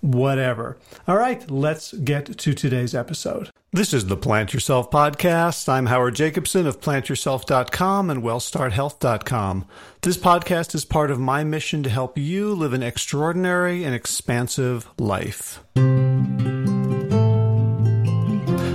whatever. All right, let's get to today's episode. This is the Plant Yourself podcast. I'm Howard Jacobson of plantyourself.com and wellstarthealth.com. This podcast is part of my mission to help you live an extraordinary and expansive life.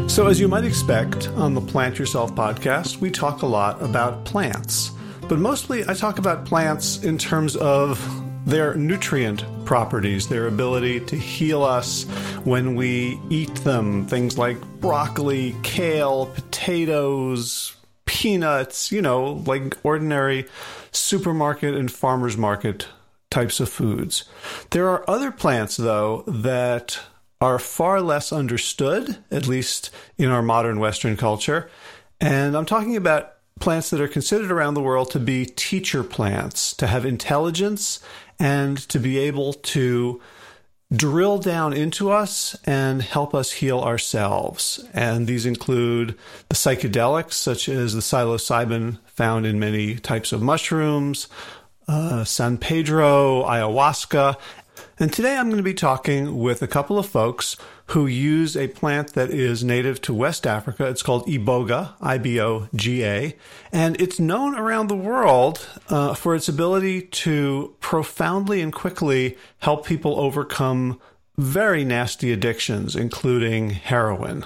So, as you might expect on the Plant Yourself podcast, we talk a lot about plants. But mostly I talk about plants in terms of their nutrient properties, their ability to heal us when we eat them. Things like broccoli, kale, potatoes, peanuts, you know, like ordinary supermarket and farmer's market types of foods. There are other plants, though, that are far less understood, at least in our modern Western culture. And I'm talking about plants that are considered around the world to be teacher plants, to have intelligence and to be able to drill down into us and help us heal ourselves. And these include the psychedelics, such as the psilocybin found in many types of mushrooms, uh, San Pedro, ayahuasca. And today I'm going to be talking with a couple of folks who use a plant that is native to West Africa. It's called iboga, I B O G A, and it's known around the world uh, for its ability to profoundly and quickly help people overcome very nasty addictions, including heroin.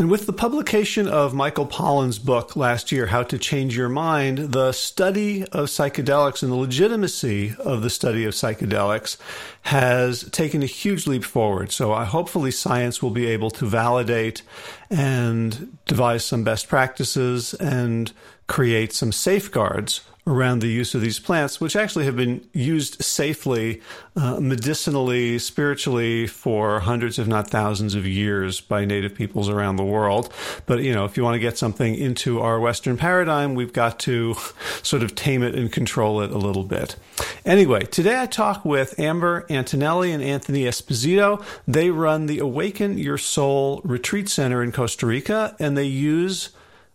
And with the publication of Michael Pollan's book last year, How to Change Your Mind, the study of psychedelics and the legitimacy of the study of psychedelics has taken a huge leap forward. So I, hopefully science will be able to validate and devise some best practices and create some safeguards around the use of these plants, which actually have been used safely, uh, medicinally, spiritually for hundreds, if not thousands of years by native peoples around the world. But, you know, if you want to get something into our Western paradigm, we've got to sort of tame it and control it a little bit. Anyway, today I talk with Amber Antonelli and Anthony Esposito. They run the Awaken Your Soul Retreat Center in Costa Rica, and they use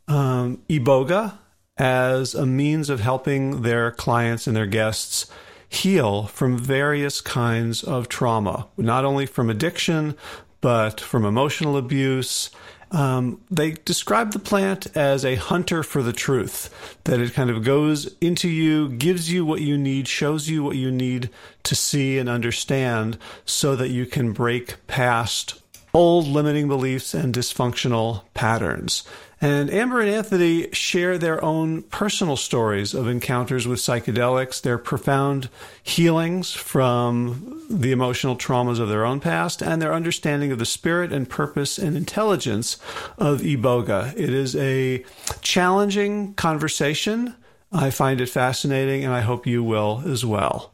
um, Iboga, as a means of helping their clients and their guests heal from various kinds of trauma, not only from addiction, but from emotional abuse. Um, they describe the plant as a hunter for the truth, that it kind of goes into you, gives you what you need, shows you what you need to see and understand so that you can break past old limiting beliefs and dysfunctional patterns. And Amber and Anthony share their own personal stories of encounters with psychedelics, their profound healings from the emotional traumas of their own past, and their understanding of the spirit and purpose and intelligence of Iboga. It is a challenging conversation. I find it fascinating, and I hope you will as well.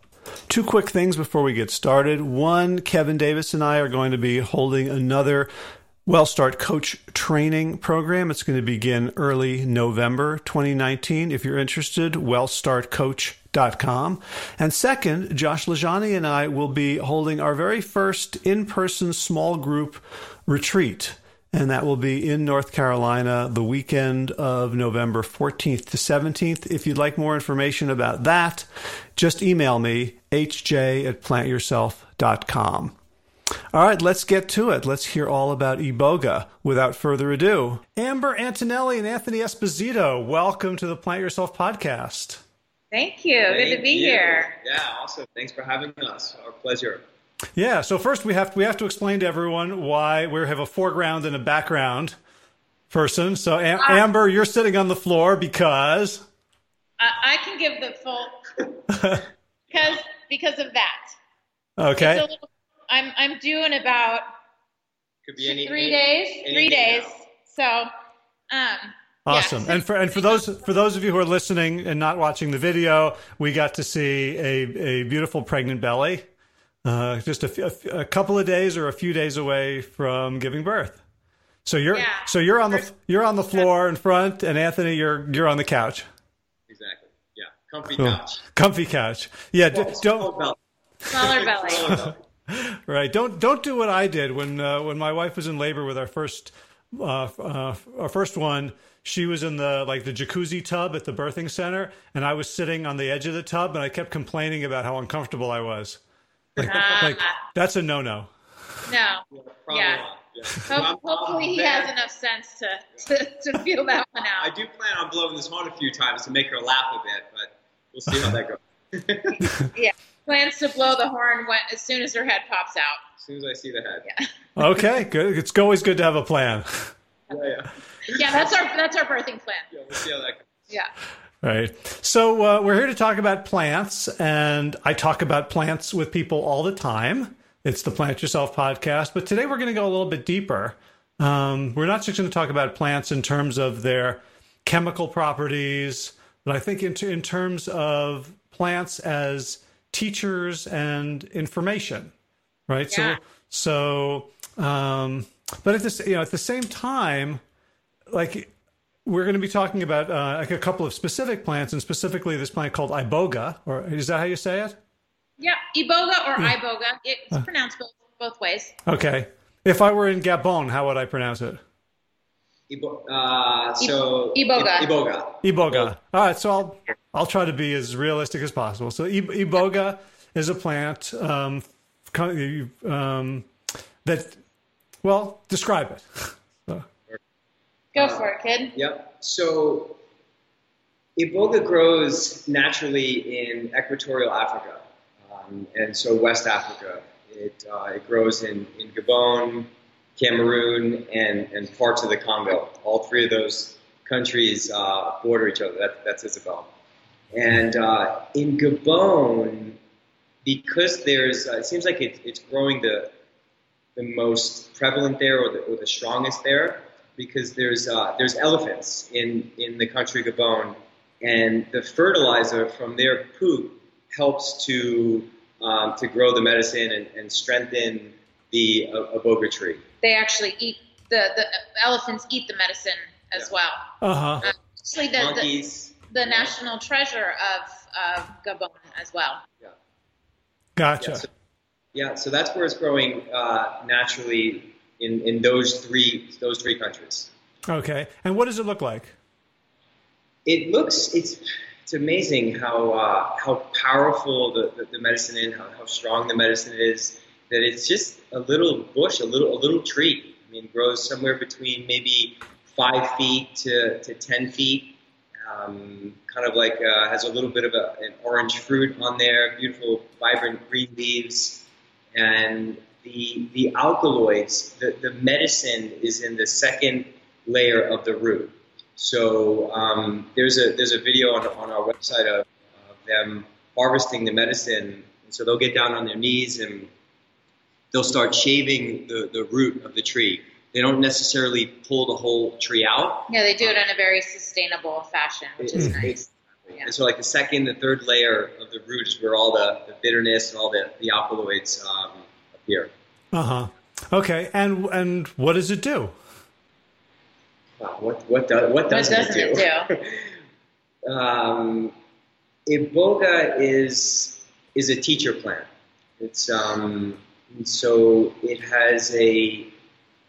Two quick things before we get started. One, Kevin Davis and I are going to be holding another WellStart Coach Training Program. It's going to begin early November 2019. If you're interested, wellstartcoach.com. And second, Josh LaJaunie and I will be holding our very first in person small group retreat. And that will be in North Carolina the weekend of November 14th to 17th. If you'd like more information about that, just email me, hj at plantyourself.com. All right, let's get to it. Let's hear all about Iboga. Without further ado, Amber Antonelli and Anthony Esposito, welcome to the Plant Yourself podcast. Thank you. Thank Good to be you. here. Yeah, awesome. Thanks for having us. Our pleasure. Yeah. So first, we have we have to explain to everyone why we have a foreground and a background person. So Am- Uh, Amber, you're sitting on the floor because I, I can give the full because because of that. okay. It's a little, I'm I'm due in about Could be any three any- days. any Three days. now. So, um, Awesome. yeah. And for and for those for those of you who are listening and not watching the video, we got to see a, a beautiful pregnant belly, uh, just a, f- a couple of days or a few days away from giving birth. So you're Yeah. so you're on the you're on the floor in front, and Anthony, you're you're on the couch, Exactly. Yeah. Comfy Cool. couch. comfy couch. Yeah, d- don't smaller belly. Smaller belly. Right. Don't don't do what I did when uh, when my wife was in labor with our first uh, uh, our first one. She was in the like the jacuzzi tub at the birthing center, and I was sitting on the edge of the tub, and I kept complaining about how uncomfortable I was. Like, Ah. like that's a no no. No. Probably Yeah. Yeah. I'm- I'm hopefully he has enough sense to, to, to feel that one out. I do plan on blowing this horn a few times to make her laugh a bit, but we'll see how that goes. Yeah. Plans to blow the horn when, as soon as her head pops out. As soon as I see the head. Yeah. Okay, good. It's always good to have a plan. Yeah, yeah. Yeah, that's our that's our birthing plan. Yeah, we'll see how that goes. Yeah. Right. So uh, we're here to talk about plants, and I talk about plants with people all the time. It's the Plant Yourself podcast, but today we're going to go a little bit deeper. Um, we're not just going to talk about plants in terms of their chemical properties, but I think in, in terms of plants as teachers and information. Right. Yeah. So, so, um, but at this, you know, at the same time, like we're going to be talking about uh, like a couple of specific plants, and specifically this plant called iboga, or is that how you say it? Yeah. Iboga or iboga. Uh. It's pronounced both both ways. Okay. If I were in Gabon, how would I pronounce it? Ibo- uh, so Iboga. Iboga. Iboga. All right, so I'll I'll try to be as realistic as possible. So ib- iboga is a plant um, um, that. Well, describe it. Go for it, kid. Yep. So Iboga grows naturally in equatorial Africa, um, and so West Africa. It, uh, it grows in, in Gabon, Cameroon, and, and parts of the Congo. All three of those countries uh, border each other. That, that's Isabel. And uh, in Gabon, because there's, uh, it seems like it, it's growing the, the most prevalent there or the, or the strongest there because there's, uh, there's elephants in, in the country Gabon, and the fertilizer from their poop helps to, um, to grow the medicine and, and strengthen the uh, iboga tree. They actually eat the the elephants eat the medicine as Yeah. well. Uh huh. Uh, actually, the, the Monkeys. the national treasure of of Gabon as well. Gotcha. Yeah, so, yeah, so that's where it's growing uh, naturally in, in those three those three countries. Okay. And what does it look like? It looks it's it's amazing how uh, how powerful the, the, the medicine is, how, how strong the medicine is. That it's just a little bush, a little a little tree. I mean, grows somewhere between maybe five feet to, to ten feet. Um, kind of like uh, has a little bit of a, an orange fruit on there, beautiful, vibrant green leaves, and the the alkaloids. The, the medicine is in the second layer of the root. So um, there's a there's a video on, on our website of, of them harvesting the medicine. And so they'll get down on their knees and they'll start shaving the, the root of the tree. They don't necessarily pull the whole tree out. Yeah, they do it in a very sustainable fashion, which is nice. Yeah. And so like the second, the third layer of the root is where all the, the bitterness and all the, the alkaloids um, appear. Uh huh. Okay. And and what does it do? Wow, what what does what doesn't, doesn't it do? um, iboga is is a teacher plant. It's um, so it has a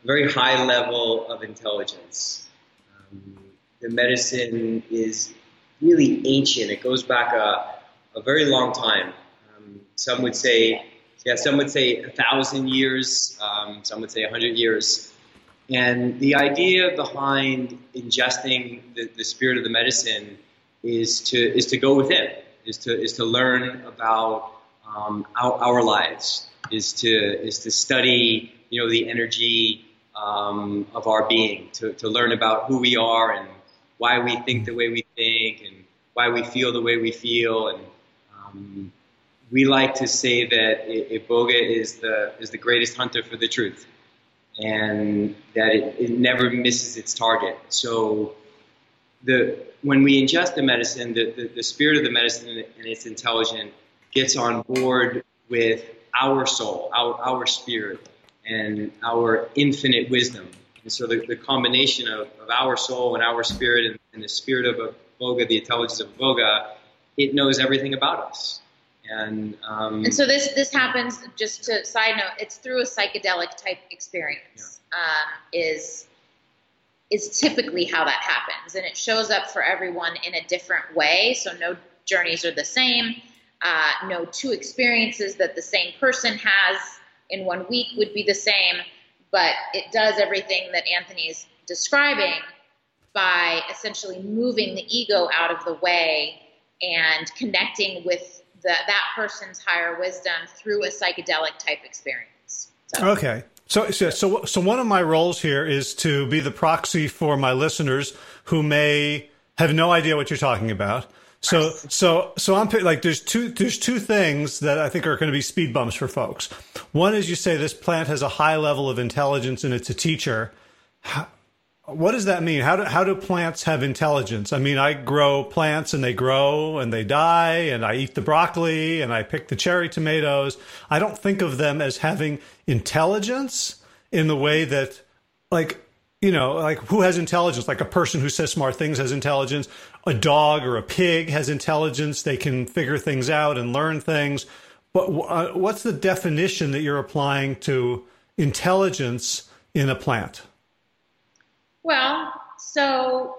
very high level of intelligence. Um, the medicine is really ancient. It goes back a, a very long time. Um, some would say, yeah, some would say a thousand years. Um, some would say a hundred years. And the idea behind ingesting the, the spirit of the medicine is to is to go within is to is to learn about um, our, our lives, is to is to study you know the energy um, of our being, to, to learn about who we are and why we think the way we think and why we feel the way we feel and um, we like to say that Iboga is the is the greatest hunter for the truth, and that it, it never misses its target. So, the when we ingest the medicine, the, the, the spirit of the medicine and its intelligence gets on board with our soul, our our spirit, and our infinite wisdom. And so the, the combination of, of our soul and our spirit and, and the spirit of a Voga, the intelligence of Iboga, it knows everything about us. And, um, and so this this happens. Just to side note, it's through a psychedelic type experience. Yeah. Um, is is typically how that happens, and it shows up for everyone in a different way. So no journeys are the same. Uh, no two experiences that the same person has in one week would be the same, but it does everything that Anthony's describing by essentially moving the ego out of the way and connecting with the, that person's higher wisdom through a psychedelic type experience. So. Okay. So, so, so, so one of my roles here is to be the proxy for my listeners who may have no idea what you're talking about. So, so, so I'm like, there's two, there's two things that I think are going to be speed bumps for folks. One is you say this plant has a high level of intelligence and it's a teacher. How, what does that mean? How do, how do plants have intelligence? I mean, I grow plants and they grow and they die and I eat the broccoli and I pick the cherry tomatoes. I don't think of them as having intelligence in the way that like, you know, like who has intelligence? Like a person who says smart things has intelligence. A dog or a pig has intelligence. They can figure things out and learn things. But uh, what's the definition that you're applying to intelligence in a plant? Well, so,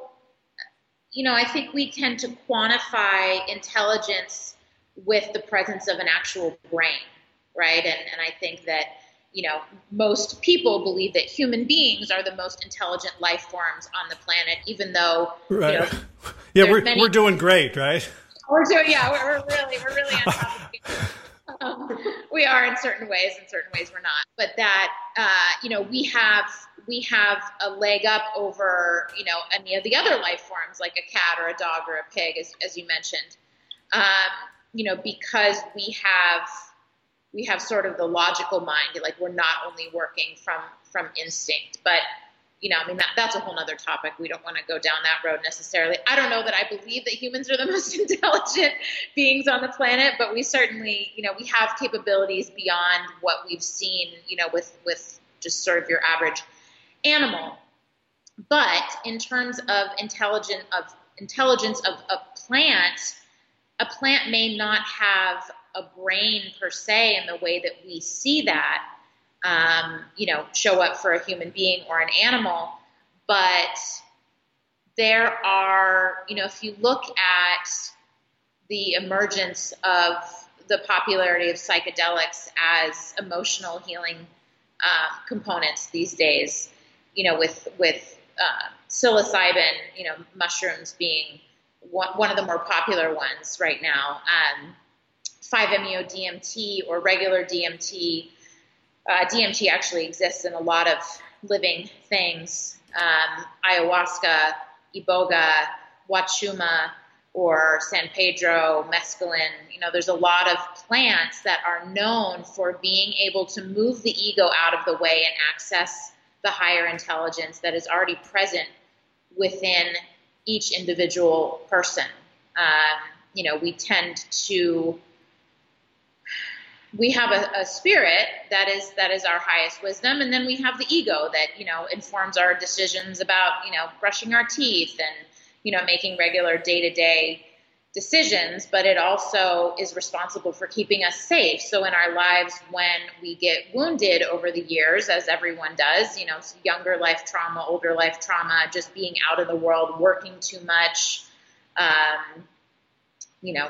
you know, I think we tend to quantify intelligence with the presence of an actual brain, right? And, and I think that, you know, most people believe that human beings are the most intelligent life forms on the planet, even though, right. you know, yeah, we're, many- we're doing great, right? We're doing, yeah, we're, we're really, we're really on top of um, we are in certain ways, in certain ways we're not. But that, uh, you know, we have we have a leg up over, you know, any of the other life forms like a cat or a dog or a pig, as, as you mentioned. Um, you know, because we have we have sort of the logical mind, like we're not only working from from instinct, but you know, I mean, that, that's a whole other topic. We don't want to go down that road necessarily. I don't know that I believe that humans are the most intelligent beings on the planet, but we certainly, you know, we have capabilities beyond what we've seen, you know, with, with just sort of your average animal. But in terms of intelligent of intelligence of a plant, a plant may not have a brain per se in the way that we see that, um, you know, show up for a human being or an animal. But there are, you know, if you look at the emergence of the popularity of psychedelics as emotional healing uh, components these days, you know, with with uh, psilocybin, you know, mushrooms being one, of the more popular ones right now. Um, 5-MeO DMT or regular DMT uh, DMT actually exists in a lot of living things. Um, ayahuasca, iboga, wachuma, or San Pedro, mescaline. You know, there's a lot of plants that are known for being able to move the ego out of the way and access the higher intelligence that is already present within each individual person. Um, you know, we tend to we have a, a, spirit that is that is our highest wisdom and then we have the ego that you know informs our decisions about you know brushing our teeth and you know making regular day-to-day decisions but it also is responsible for keeping us safe. So in our lives when we get wounded over the years as everyone does you know younger life trauma older life trauma just being out in the world working too much um, you know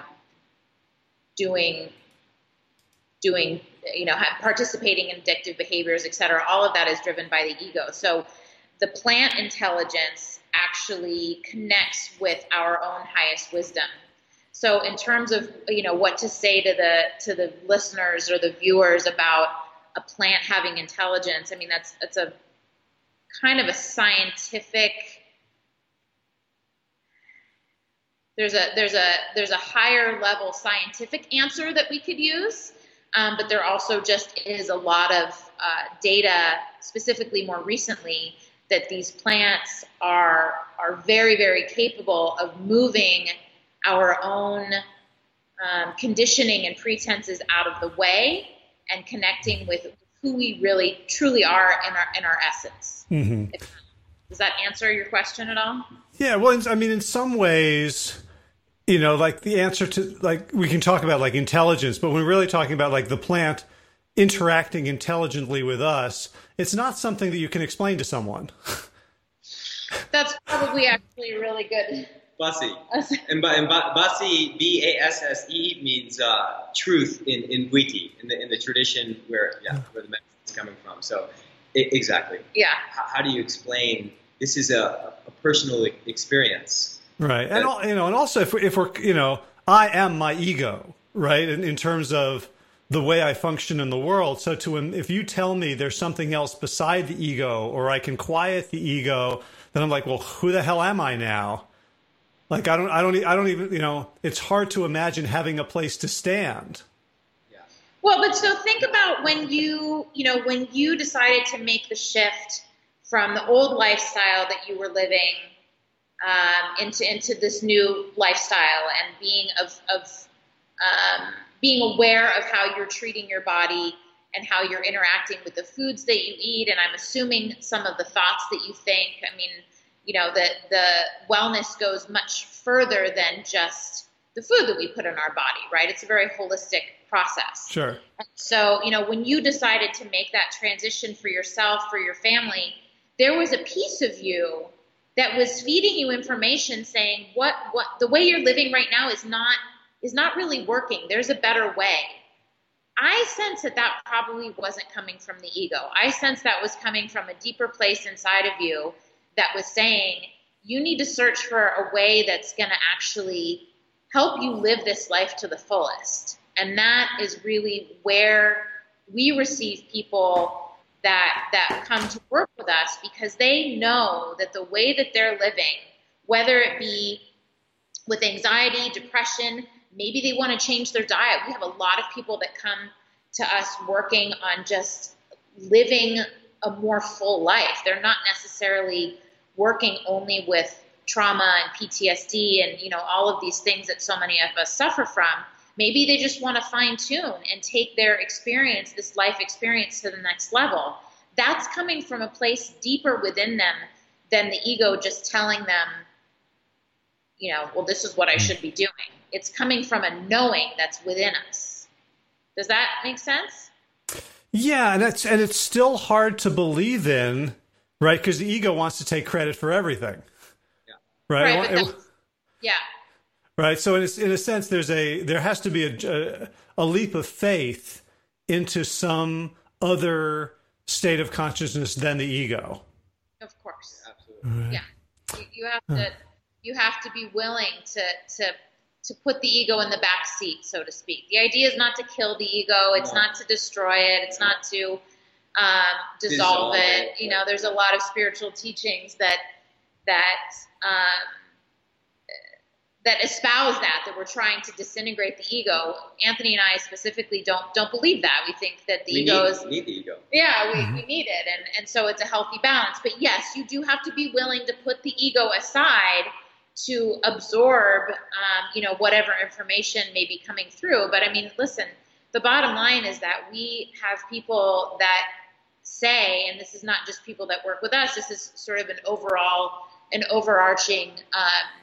doing doing, you know, participating in addictive behaviors, et cetera, all of that is driven by the ego. So the plant intelligence actually connects with our own highest wisdom. So in terms of you know what to say to the to the listeners or the viewers about a plant having intelligence, I mean that's that's a kind of a scientific there's a there's a there's a higher level scientific answer that we could use um, but there also just is a lot of uh, data specifically more recently that these plants are are very very capable of moving our own um, conditioning and pretenses out of the way and connecting with who we really truly are in our in our essence. Mm-hmm. Does that answer your question at all? Yeah, well, I mean, in some ways, you know, like the answer to like we can talk about like intelligence, but when we're really talking about like the plant interacting intelligently with us, it's not something that you can explain to someone. That's probably actually really good. Basi. and, and Basi, B A S S E, means uh, truth in, in Bwiti, in the, in the tradition where, yeah, where the medicine is coming from. So, it, exactly. Yeah. How, how, do you explain this is a, a personal experience? Right. And, uh, that, you know, and also if we're, if we're, you know, I am my ego, right? In, in terms of the way I function in the world. So to um, if you tell me there's something else beside the ego or I can quiet the ego, then I'm like, well, who the hell am I now? Like I don't, I don't, I don't even, you know, it's hard to imagine having a place to stand. Yeah. Well, but so think about when you, you know, when you decided to make the shift from the old lifestyle that you were living um, into into this new lifestyle and being of of um, being aware of how you're treating your body and how you're interacting with the foods that you eat. And I'm assuming some of the thoughts that you think. I mean, you know, that the wellness goes much further than just the food that we put in our body, right? It's a very holistic process. Sure. So, you know, when you decided to make that transition for yourself, for your family, there was a piece of you that was feeding you information saying what what the way you're living right now is not is not really working. There's a better way. I sense that that probably wasn't coming from the ego. I sense that was coming from a deeper place inside of you that was saying, you need to search for a way that's going to actually help you live this life to the fullest. And that is really where we receive people that that come to work with us because they know that the way that they're living, whether it be with anxiety, depression, maybe they want to change their diet. We have a lot of people that come to us working on just living a more full life. They're not necessarily working only with trauma and PTSD and you know all of these things that so many of us suffer from. Maybe they just want to fine tune and take their experience, this life experience, to the next level. That's coming from a place deeper within them than the ego just telling them, you know, well, this is what I should be doing. It's coming from a knowing that's within us. Does that make sense? Yeah, and it's and it's still hard to believe in, right? Because the ego wants to take credit for everything. Yeah. Right. right it, yeah. Right. So in a, in a sense, there's a there has to be a, a, a leap of faith into some other state of consciousness than the ego. Of course. Absolutely. Right. Yeah. You, you have to you have to be willing to to to put the ego in the back seat, so to speak. The idea is not to kill the ego. It's no. not to destroy it. It's not to um, dissolve, dissolve it. it. You know, there's a lot of spiritual teachings that that um, that espouse that that we're trying to disintegrate the ego. Anthony and I specifically don't don't believe that. We think that the we ego need, is need the ego. Yeah, we, mm-hmm. we need it, and and so it's a healthy balance. But yes, you do have to be willing to put the ego aside to absorb, um, you know, whatever information may be coming through. But I mean, listen, the bottom line is that we have people that say, and this is not just people that work with us. This is sort of an overall, an overarching um,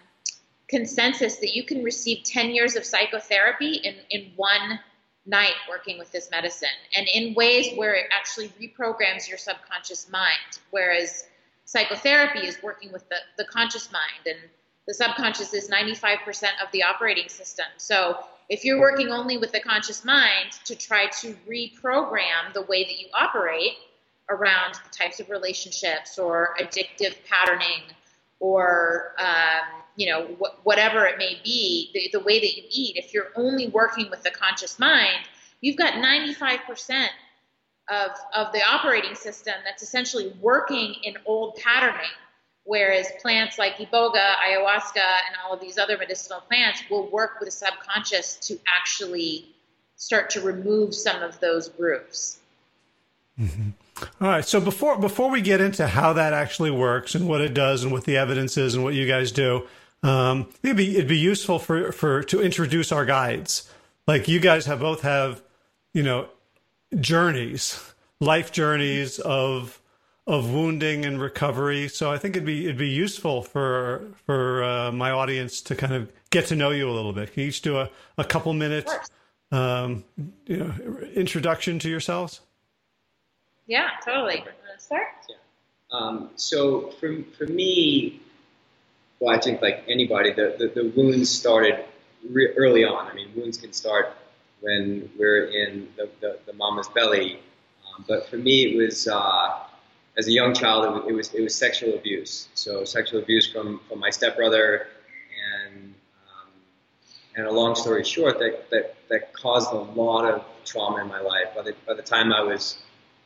consensus that you can receive 10 years of psychotherapy in in one night working with this medicine, and in ways where it actually reprograms your subconscious mind, whereas psychotherapy is working with the, the conscious mind and the subconscious is 95% of the operating system. So if you're working only with the conscious mind to try to reprogram the way that you operate around the types of relationships or addictive patterning or um, you know, wh- whatever it may be, the, the way that you eat, if you're only working with the conscious mind, you've got 95% of, of the operating system that's essentially working in old patterning. Whereas plants like iboga, ayahuasca, and all of these other medicinal plants will work with the subconscious to actually start to remove some of those grooves. Mm-hmm. All right. So before before we get into how that actually works and what it does and what the evidence is and what you guys do, um, it'd be it'd be useful for for to introduce our guides. Like you guys have both have, you know, journeys, life journeys of of wounding and recovery. So I think it'd be it'd be useful for for uh, my audience to kind of get to know you a little bit. Can you each do a, a couple minutes, um, you know, introduction to yourselves? Yeah, totally. Want start? Yeah. Um, so for for me, well, I think like anybody, the the, the wounds started re- early on. I mean, wounds can start when we're in the, the, the mama's belly. Um, but for me, it was uh, as a young child, it it was, it was sexual abuse. So sexual abuse from from my stepbrother, and um, and a long story short, that, that that caused a lot of trauma in my life. By the by the time I was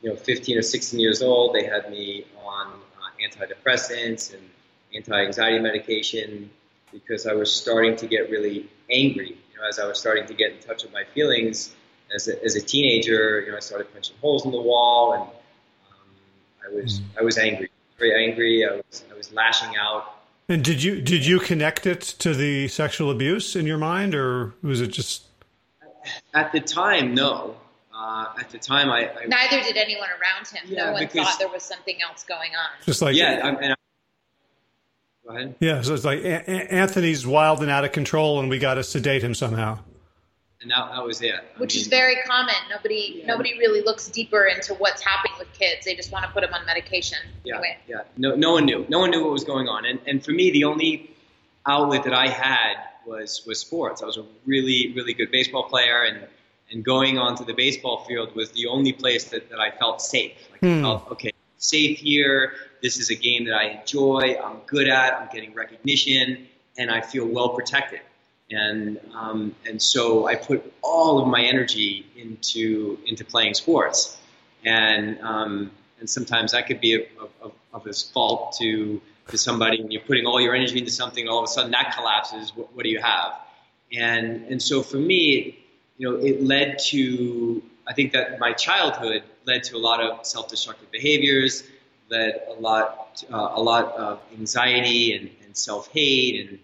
you know 15 or 16 years old, they had me on uh, antidepressants and anti-anxiety medication because I was starting to get really angry. You know, as I was starting to get in touch with my feelings as a, as a teenager, you know, I started punching holes in the wall, and um, I was mm. I was angry, very angry. I was I was lashing out. And did you did you connect it to the sexual abuse in your mind, or was it just? At the time, no. Uh, at the time, I, I, neither did anyone around him. Yeah, no one because, thought there was something else going on. Just like yeah, I, and Go ahead. Yeah, so it's like a- Anthony's wild and out of control, and we got to sedate him somehow. And that, that was it. I Which mean, is very common. Nobody yeah. nobody really looks deeper into what's happening with kids. They just want to put them on medication. Yeah, anyway. yeah. No, no one knew. No one knew what was going on. And and for me, the only outlet that I had was was sports. I was a really really good baseball player, and and going onto the baseball field was the only place that, that I felt safe. Like hmm. I felt okay, safe here. This is a game that I enjoy. I'm good at. I'm getting recognition, and I feel well protected. And um, and so I put all of my energy into into playing sports, and um, and sometimes that could be of, of, of a fault to to somebody when you're putting all your energy into something, all of a sudden that collapses. What, what do you have? And and so for me, you know, it led to I think that my childhood led to a lot of self-destructive behaviors led a lot, uh, a lot of anxiety and, and self-hate and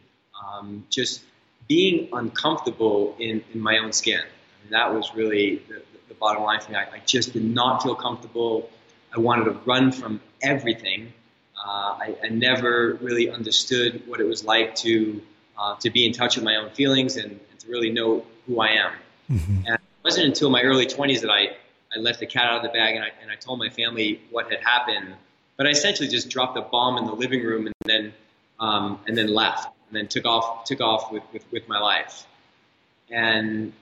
um, just being uncomfortable in, in my own skin. And that was really the, the bottom line for me. I, I, just did not feel comfortable. I wanted to run from everything. Uh, I, I, never really understood what it was like to uh, to be in touch with my own feelings and, and to really know who I am. Mm-hmm. And it wasn't until my early 20s that I, I let the cat out of the bag and I, and I told my family what had happened but I essentially just dropped a bomb in the living room and then um, and then left and then took off took off with, with, with my life. And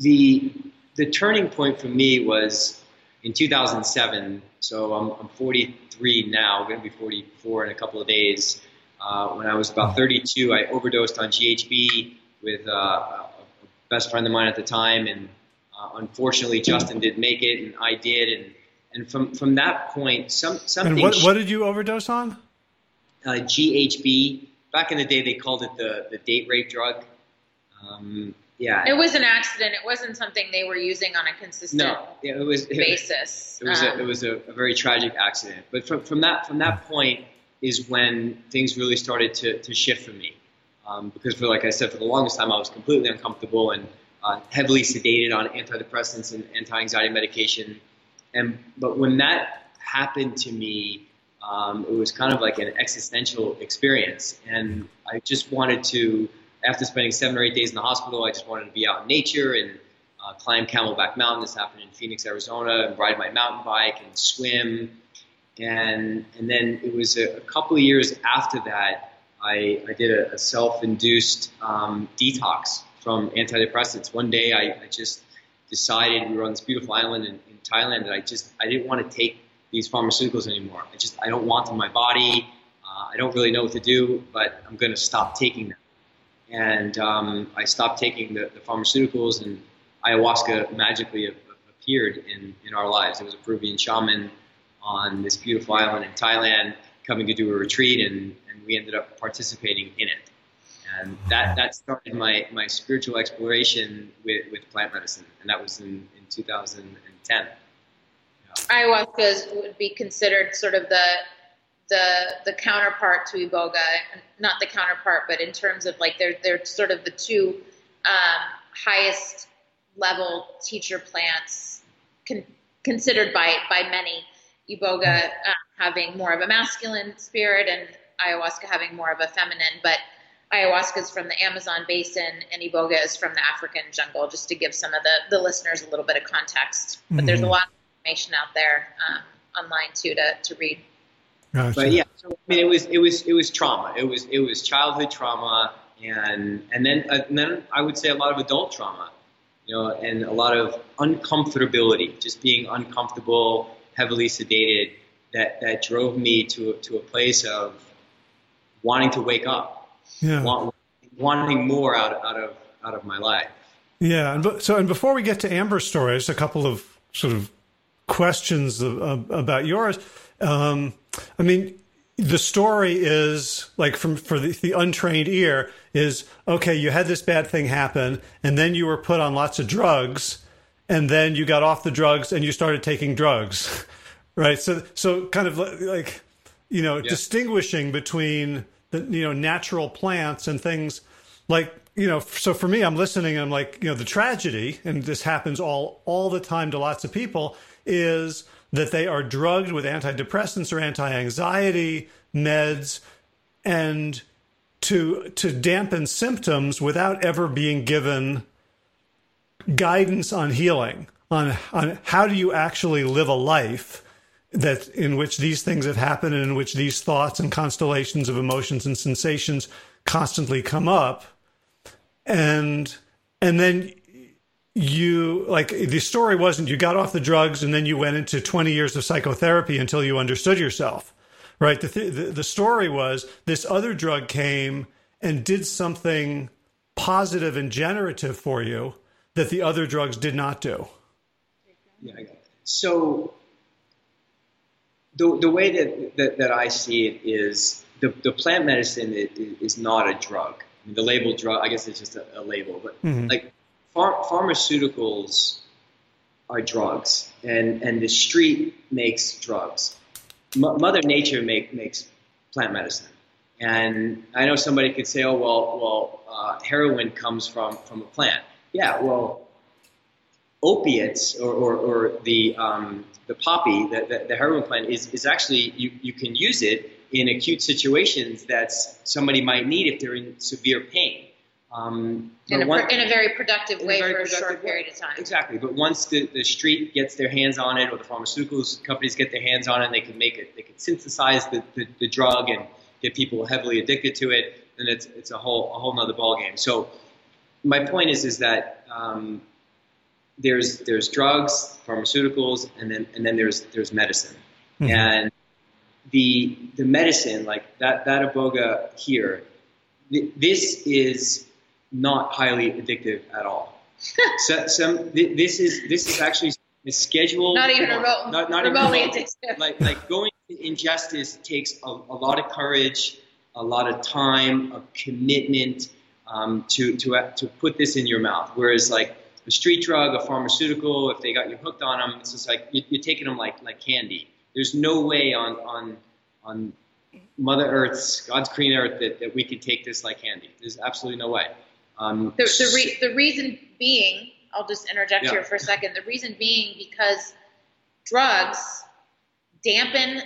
the the turning point for me was in 2007. So I'm, I'm 43 now. going to be 44 in a couple of days. Uh, when I was about 32, I overdosed on GHB with uh, a best friend of mine at the time, and uh, unfortunately, Justin didn't make it, and I did, and and from from that point, some something. And what, what did you overdose on? Uh, GHB. Back in the day, they called it the the date rape drug. Um, yeah. It was an accident. It wasn't something they were using on a consistent no, yeah, it was, basis. It was um, a, it was a, a, very tragic accident. But from, from that from that point is when things really started to, to shift for me. Um, because for like I said, for the longest time I was completely uncomfortable and uh, heavily sedated on antidepressants and anti-anxiety medication. And but when that happened to me, um, it was kind of like an existential experience, and I just wanted to. After spending seven or eight days in the hospital, I just wanted to be out in nature and uh, climb Camelback Mountain. This happened in Phoenix, Arizona, and ride my mountain bike and swim. And and then it was a, a couple of years after that, I, I did a, a self-induced um, detox from antidepressants. One day, I, I just decided we were on this beautiful island in, in Thailand that I just I didn't want to take these pharmaceuticals anymore. I just I don't want them in my body. Uh, I don't really know what to do, but I'm going to stop taking them. And um, I stopped taking the, the, pharmaceuticals, and ayahuasca magically appeared in, in our lives. It was a Peruvian shaman on this beautiful island in Thailand coming to do a retreat, and, and we ended up participating in it. And that, that started my, my spiritual exploration with, with plant medicine, and that was in, in 2010. Ayahuasca would be considered sort of the the the counterpart to iboga, not the counterpart, but in terms of like they're they're sort of the two um, highest level teacher plants con- considered by by many. Iboga uh, having more of a masculine spirit, and ayahuasca having more of a feminine, but ayahuasca is from the Amazon basin and iboga is from the African jungle, just to give some of the, the listeners a little bit of context. But mm-hmm. there's a mm-hmm. lot of information out there um, online too to, to read. Gotcha. But yeah, so, I mean, it was it was it was trauma. It was it was childhood trauma, and and then uh, and then I would say a lot of adult trauma, you know, and a lot of uncomfortability, just being uncomfortable, heavily sedated, that that drove me to to a place of wanting to wake up, yeah. want, wanting more out out of out of my life. Yeah, and so and before we get to Amber's story, just a couple of sort of questions of, of, about yours. Um, I mean, the story is like from for the, the, untrained ear is okay. You had this bad thing happen, and then you were put on lots of drugs, and then you got off the drugs and you started taking drugs, right? So, so kind of like you know, yeah. distinguishing between you know natural plants and things like you know. So for me, I'm listening. I'm like you know, the tragedy, and this happens all all the time to lots of people is that they are drugged with antidepressants or anti-anxiety meds and to to dampen symptoms without ever being given guidance on healing on on how do you actually live a life that in which these things have happened and in which these thoughts and constellations of emotions and sensations constantly come up. And and then you like the story wasn't you got off the drugs and then you went into 20 years of psychotherapy until you understood yourself right? The, th- the, the story was this other drug came and did something positive and generative for you that the other drugs did not do. Yeah so the, the way that, that, that i see it is the, the plant medicine is not a drug I mean, the label drug i guess it's just a, a label but mm-hmm. like Phar- pharmaceuticals are drugs, and, and the street makes drugs. M- Mother Nature make, makes plant medicine. And I know somebody could say, oh, well, well uh, heroin comes from, from a plant. Yeah, well, opiates or, or, or the, um, the poppy, the, the, the, heroin plant, is, is actually, you, you can use it in acute situations that somebody might need if they're in severe pain. Um, in, a, one, in, a, very productive way very for productive a short way. period of time. Exactly. But once the, the street gets their hands on it, or the pharmaceuticals companies get their hands on it, and they can make it, they can synthesize the, the, the drug and get people heavily addicted to it, then it's, it's a whole a whole nother ballgame. So my point is is that um, there's there's drugs, pharmaceuticals, and then and then there's there's medicine, mm-hmm. and the the medicine like that that iboga here, this is not highly addictive at all. so, some this is this is actually a schedule. Not even remote, not, not remotely even addictive. Like like going to injustice takes a, a lot of courage, a lot of time, a commitment um, to to uh, to put this in your mouth. Whereas like a street drug, a pharmaceutical, if they got you hooked on them, it's just like you're taking them like like candy. There's no way on on on Mother Earth's God's green earth that, that we could take this like candy. There's absolutely no way. Um, the, the, re- the, reason being, I'll just interject yeah. here for a second. The reason being because drugs dampen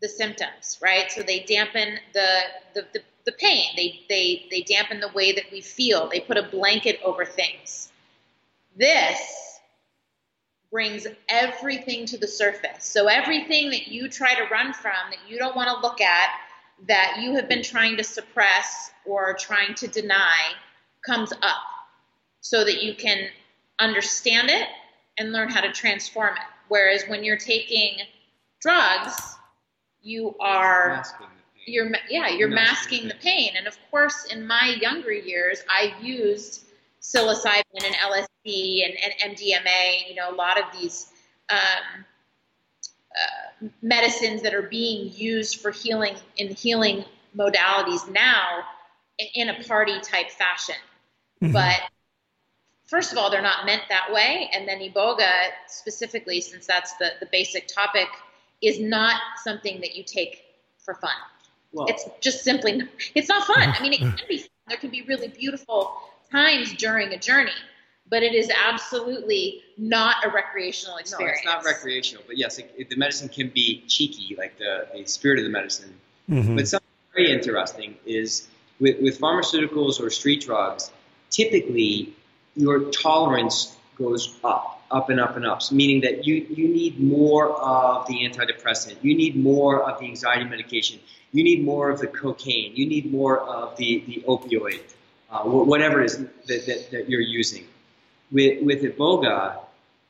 the symptoms, right? So they dampen the, the, the, the pain. They, they, they dampen the way that we feel. They put a blanket over things. This brings everything to the surface. So everything that you try to run from, that you don't want to look at, that you have been trying to suppress or trying to deny, comes up so that you can understand it and learn how to transform it. Whereas when you're taking drugs, you are you're yeah you're masking the pain and of course in my younger years i used psilocybin and lsd and, and mdma you know a lot of these um, uh, medicines that are being used for healing in healing modalities now in a party type fashion mm-hmm. but first of all they're not meant that way and then iboga specifically since that's the, the basic topic is not something that you take for fun well, it's just simply it's not fun. I mean, it can be fun. There can be really beautiful times during a journey, but it is absolutely not a recreational experience. No, it's not recreational. But yes, it, it, the medicine can be cheeky, like the, the spirit of the medicine. Mm-hmm. But something very interesting is with, with pharmaceuticals or street drugs, typically your tolerance goes up, up and up and up, so meaning that you, you need more of the antidepressant, you need more of the anxiety medication you need more of the cocaine, you need more of the, the opioid, uh, whatever it is that, that, that, you're using. With, with Iboga,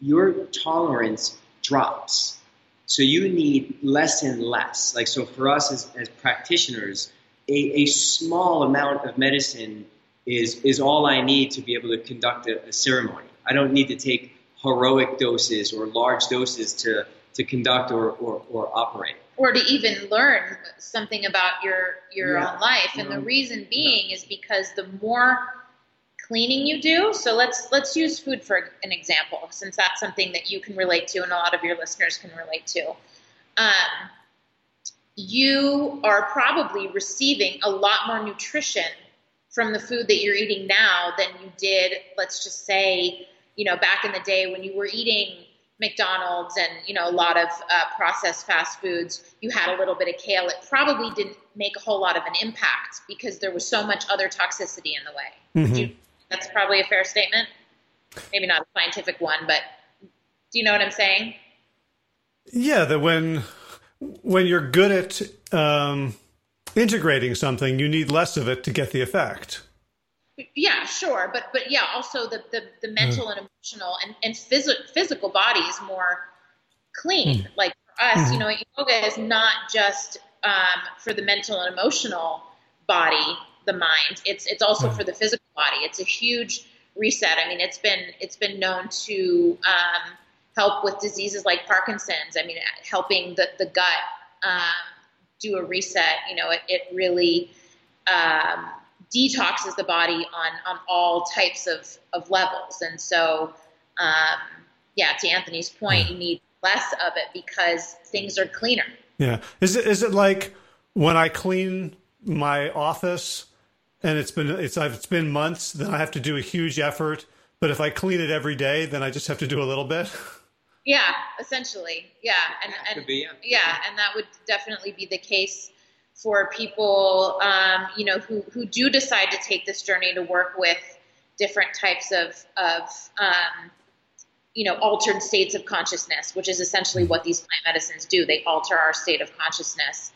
your tolerance drops. So you need less and less. Like, so for us as, as practitioners, a, a small amount of medicine is, is all I need to be able to conduct a, a ceremony. I don't need to take heroic doses or large doses to, to conduct or, or, or operate or to even learn something about your your yeah. own life. And the reason being yeah. is because the more cleaning you do, so let's let's use food for an example, since that's something that you can relate to and a lot of your listeners can relate to. Um, you are probably receiving a lot more nutrition from the food that you're eating now than you did, let's just say, you know, back in the day when you were eating McDonald's and you know a lot of uh, processed fast foods, you had a little bit of kale. It probably didn't make a whole lot of an impact because there was so much other toxicity in the way. Mm-hmm. You, that's probably a fair statement. Maybe not a scientific one, but do you know what I'm saying? Yeah, that when when you're good at um, integrating something, you need less of it to get the effect. Yeah, sure, but but yeah, also the the, the mental mm. and emotional and and phys- physical body is more clean. Mm. Like for us, mm. you know, iboga is not just um, for the mental and emotional body, the mind. It's it's also mm. for the physical body. It's a huge reset. I mean, it's been it's been known to um, help with diseases like Parkinson's. I mean, helping the the gut um, do a reset. You know, it it really um, detoxes the body on on all types of of levels. And so, um, yeah, to Anthony's point, you need less of it because things are cleaner. Yeah. Is it is it like when I clean my office and it's been it's it's been months, then I have to do a huge effort. But if I clean it every day, then I just have to do a little bit. Yeah, essentially. Yeah, and, and be, yeah. yeah, and that would definitely be the case for people, um, you know, who, who do decide to take this journey to work with different types of, of um, you know, altered states of consciousness, which is essentially what these plant medicines do. They alter our state of consciousness.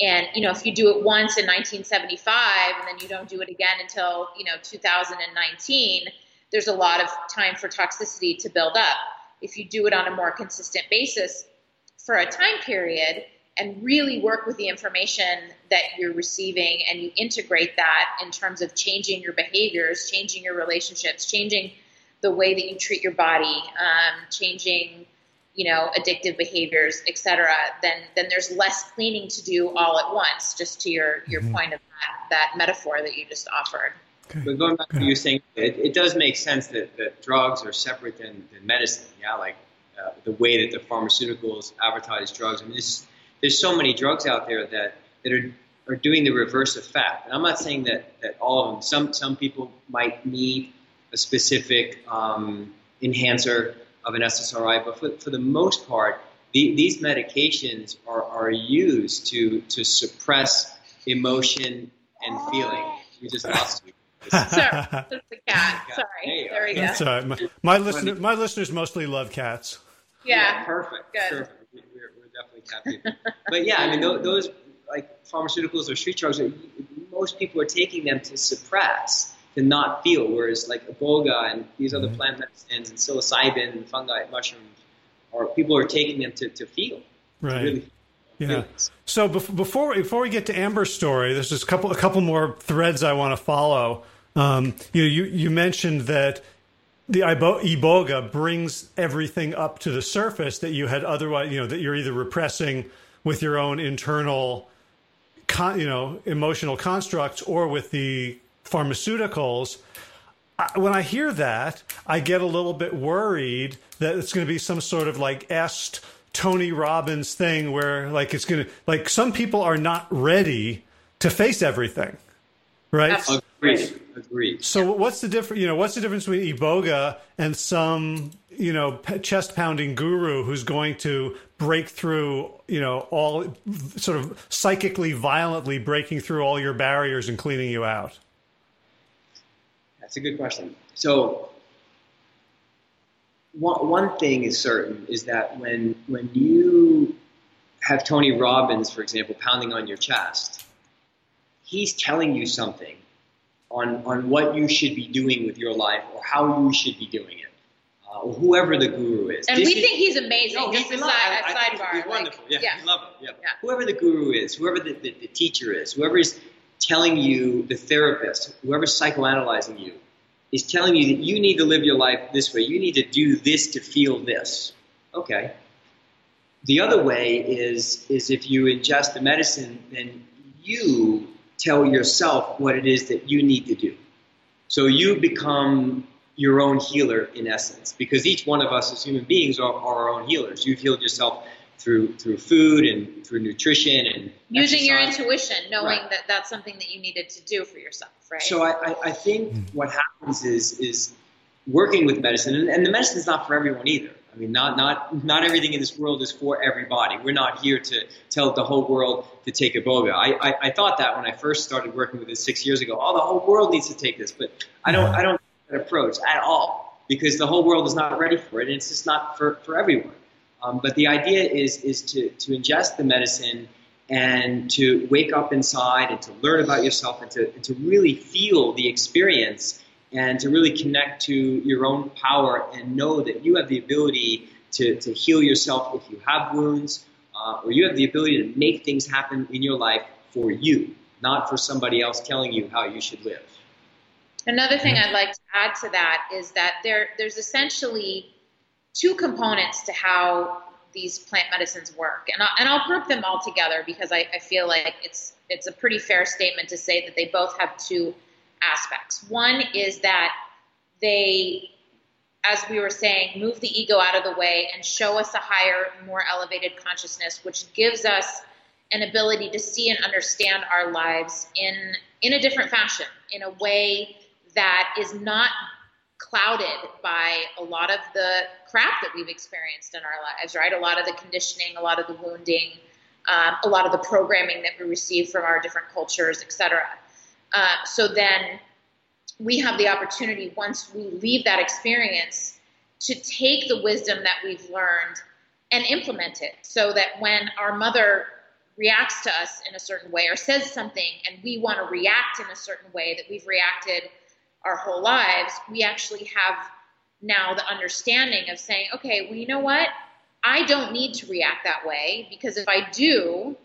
And, you know, if you do it once in 1975 and then you don't do it again until, you know, 2019, there's a lot of time for toxicity to build up. If you do it on a more consistent basis for a time period, and really work with the information that you're receiving and you integrate that in terms of changing your behaviors, changing your relationships, changing the way that you treat your body, um, changing you know addictive behaviors, etc. Then then there's less cleaning to do all at once. Just to your your mm-hmm. point of that, that metaphor that you just offered. Okay. But going back to what you saying, it, it, does make sense that, that drugs are separate than, than medicine. Yeah, like uh, the way that the pharmaceuticals advertise drugs. I mean, this there's so many drugs out there that, that are, are doing the reverse effect. And I'm not saying that, that all of them, some, some people might need a specific um, enhancer of an SSRI, but for, for the most part, the, these medications are, are used to, to suppress emotion and feeling. You just lost me. Sorry, the cat. Sorry. There we go. That's all right. My, my, listener, my listeners mostly love cats. Yeah. yeah perfect. Good. Perfect definitely happy. but yeah, I mean, those, those like pharmaceuticals or street drugs, most people are taking them to suppress, to not feel. Whereas like iboga and these other mm-hmm. plant medicines and psilocybin and fungi, mushrooms, or people are taking them to, to feel. Right. To really Yeah. Humans. So before before we get to Amber's story, there's just a couple a couple more threads I want to follow. Um, you know, you you mentioned that the iboga brings everything up to the surface that you had otherwise, you know, that you're either repressing with your own internal, con, you know, emotional constructs or with the pharmaceuticals. when I hear that, I get a little bit worried that it's going to be some sort of like est Tony Robbins thing where like it's going to like some people are not ready to face everything, right? Agreed. Agreed. So what's the difference? You know, what's the difference between iboga and some you know chest pounding guru who's going to break through you know all sort of psychically violently breaking through all your barriers and cleaning you out? That's a good question. So one, one thing is certain is that when when you have Tony Robbins, for example, pounding on your chest, he's telling you something on on what you should be doing with your life or how you should be doing it, uh, or whoever the guru is. And this we is, think he's amazing. No, Just a, side, a sidebar. He's wonderful. Like, yeah, yeah, we love him. Yeah. yeah. Whoever the guru is, whoever the, the, the teacher is, whoever is telling you, the therapist, whoever's psychoanalyzing you, is telling you that you need to live your life this way. You need to do this to feel this. Okay. The other way is is if you ingest the medicine, then you tell yourself what it is that you need to do. So you become your own healer in essence, because each one of us as human beings are, are our own healers. You've healed yourself through through food and through nutrition and using exercise. your intuition, knowing right. that that's something that you needed to do for yourself, right? So I, I, I think what happens is is working with medicine, and, and the medicine is not for everyone either. I mean, not not not everything in this world is for everybody. We're not here to tell the whole world to take iboga. I, I, I thought that when I first started working with it six years ago. Oh, the whole world needs to take this, but I don't I don't that approach at all because the whole world is not ready for it, and it's just not for, for everyone. Um, but the idea is is to to ingest the medicine and to wake up inside and to learn about yourself and to, and to really feel the experience and to really connect to your own power and know that you have the ability to, to heal yourself if you have wounds, uh, or you have the ability to make things happen in your life for you, not for somebody else telling you how you should live. Another thing I'd like to add to that is that there, there's essentially two components to how these plant medicines work, and I'll, and I'll group them all together because I, I feel like it's it's a pretty fair statement to say that they both have two aspects. One is that they, as we were saying, move the ego out of the way and show us a higher, more elevated consciousness, which gives us an ability to see and understand our lives in in a different fashion, in a way that is not clouded by a lot of the crap that we've experienced in our lives, right? A lot of the conditioning, a lot of the wounding, um, a lot of the programming that we receive from our different cultures, et cetera. Uh, so then we have the opportunity, once we leave that experience, to take the wisdom that we've learned and implement it so that when our mother reacts to us in a certain way or says something and we want to react in a certain way that we've reacted our whole lives, we actually have now the understanding of saying, okay, well, you know what? I don't need to react that way because if I do,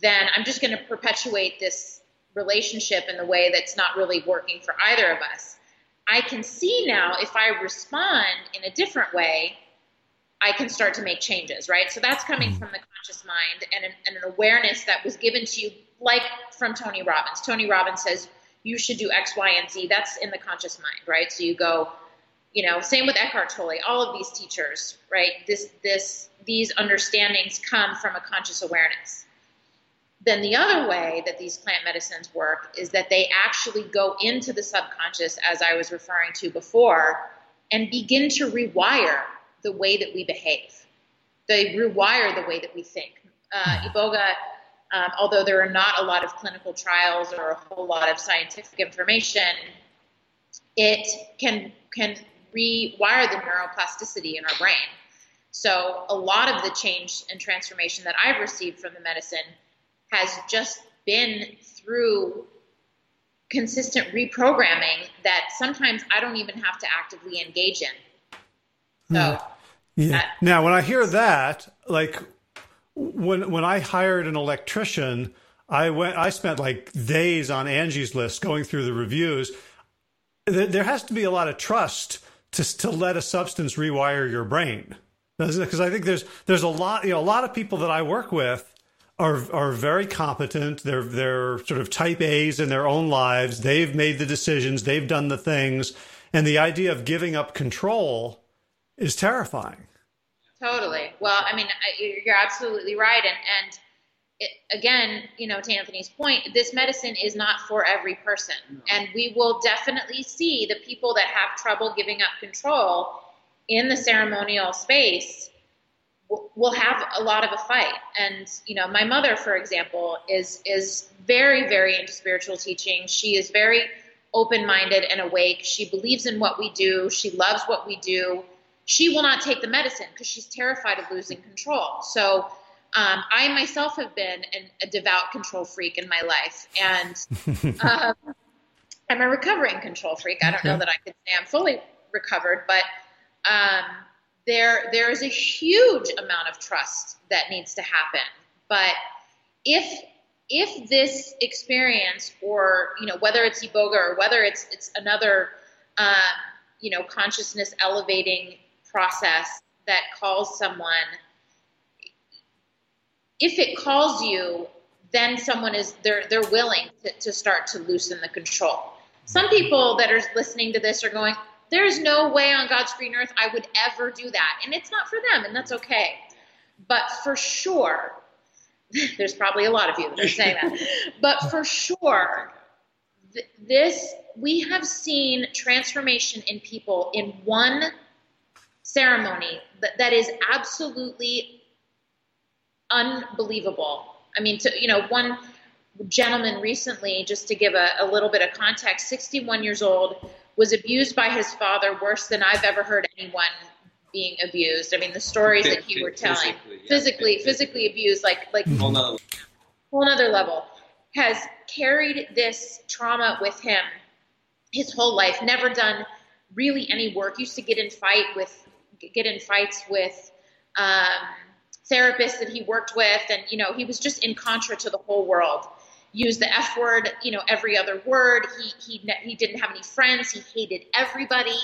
then I'm just going to perpetuate this relationship in the way that's not really working for either of us. I can see now if I respond in a different way, I can start to make changes, right? So that's coming mm-hmm. from the conscious mind and an, and an awareness that was given to you, like from Tony Robbins. Tony Robbins says you should do X, Y, and Z. That's in the conscious mind, right? So you go, you know, same with Eckhart Tolle. All of these teachers, right? This, this, these understandings come from a conscious awareness. Then the other way that these plant medicines work is that they actually go into the subconscious, as I was referring to before, and begin to rewire the way that we behave. They rewire the way that we think. Uh, hmm. Iboga, um, although there are not a lot of clinical trials or a whole lot of scientific information, it can can rewire the neuroplasticity in our brain. So a lot of the change and transformation that I've received from the medicine has just been through consistent reprogramming that sometimes I don't even have to actively engage in. So, hmm. yeah. That, now, when I hear that, like, when when I hired an electrician, I went I spent like days on Angie's list going through the reviews. There has to be a lot of trust to to let a substance rewire your brain, because I think there's there's a lot you know a lot of people that I work with are are very competent. They're they're sort of type A's in their own lives. They've made the decisions. They've done the things, and the idea of giving up control is terrifying. Totally. Well, I mean, you're absolutely right, and and it, again, you know, to Anthony's point, this medicine is not for every person, and we will definitely see the people that have trouble giving up control in the ceremonial space will have a lot of a fight. And you know, my mother, for example, is is very very into spiritual teaching. She is very open minded and awake. She believes in what we do. She loves what we do. She will not take the medicine because she's terrified of losing control. So. Um, I myself have been an, a devout control freak in my life, and um, I'm a recovering control freak. I don't know that I could say I'm fully recovered, but um, there there is a huge amount of trust that needs to happen. But if if this experience, or you know, whether it's iboga or whether it's it's another um, you know consciousness elevating process that calls someone, if it calls you, then someone is they're they're willing to, to start to loosen the control. Some people that are listening to this are going, there's no way on God's green earth I would ever do that. And it's not for them, and that's okay. But for sure, there's probably a lot of you that are saying that. But for sure, th- this, we have seen transformation in people in one ceremony that, that is absolutely unbelievable. I mean, to, you know, one gentleman recently, just to give a, a little bit of context, 61 years old, was abused by his father worse than I've ever heard anyone being abused. I mean, the stories that he were telling, physically, yeah. physically, physically abused, like like whole nother, whole nother level, has carried this trauma with him his whole life. Never done really any work. Used to get in fight with get in fights with um, therapists that he worked with, and you know he was just in contra to the whole world used the F word, you know, every other word. He he he didn't have any friends. He hated everybody.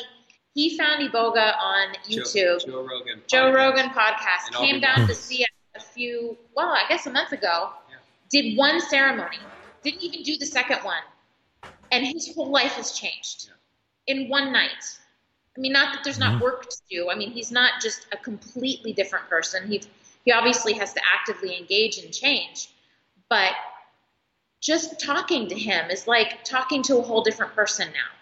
He found Iboga on YouTube. Joe, Joe Rogan. Joe podcast. Rogan podcast. Came down to see us a few, well, I guess a month ago. Yeah. Did one ceremony. Didn't even do the second one. And his whole life has changed yeah. in one night. I mean, not that there's not mm-hmm. work to do. I mean, he's not just a completely different person. He he obviously has to actively engage and change, but just talking to him is like talking to a whole different person now.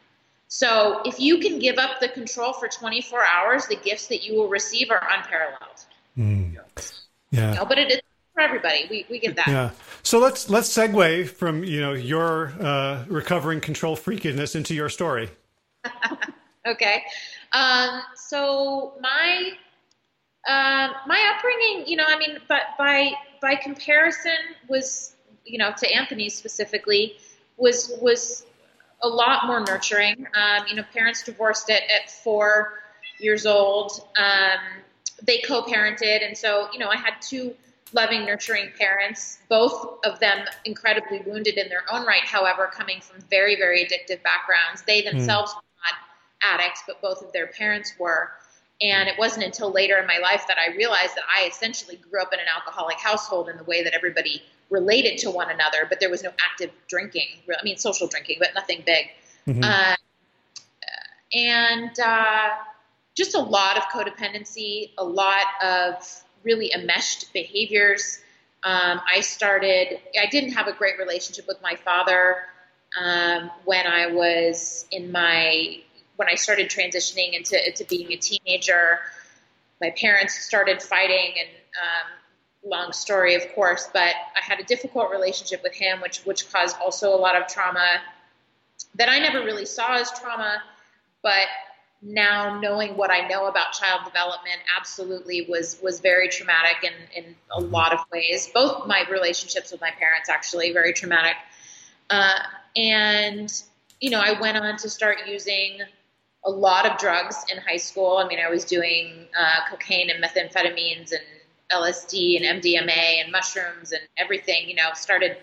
So if you can give up the control for 24 hours, the gifts that you will receive are unparalleled. Mm. Yeah. Know, but it is for everybody. We, we get that. Yeah. So let's let's segue from you know your uh, recovering control freakiness into your story. okay. Um, so my uh, my upbringing, you know, I mean, but by by comparison, was you know, to Anthony specifically, was was a lot more nurturing. Um, you know, parents divorced at, at four years old. Um, they co-parented, and so you know, I had two loving, nurturing parents. Both of them incredibly wounded in their own right. However, coming from very, very addictive backgrounds, they hmm. themselves mm. were not addicts, but both of their parents were. And it wasn't until later in my life that I realized that I essentially grew up in an alcoholic household in the way that everybody related to one another, but there was no active drinking. I mean, social drinking, but nothing big. Mm-hmm. Uh, and uh, just a lot of codependency, a lot of really enmeshed behaviors. Um, I started, I didn't have a great relationship with my father um, when I was in my, when I started transitioning into, into being a teenager. My parents started fighting and um, long story, of course, but I had a difficult relationship with him, which which caused also a lot of trauma that I never really saw as trauma, but now knowing what I know about child development absolutely was was very traumatic in, in a lot of ways. Both my relationships with my parents actually very traumatic. Uh, and you know, I went on to start using a lot of drugs in high school. I mean, I was doing uh, cocaine and methamphetamines and LSD and MDMA and mushrooms and everything. You know, started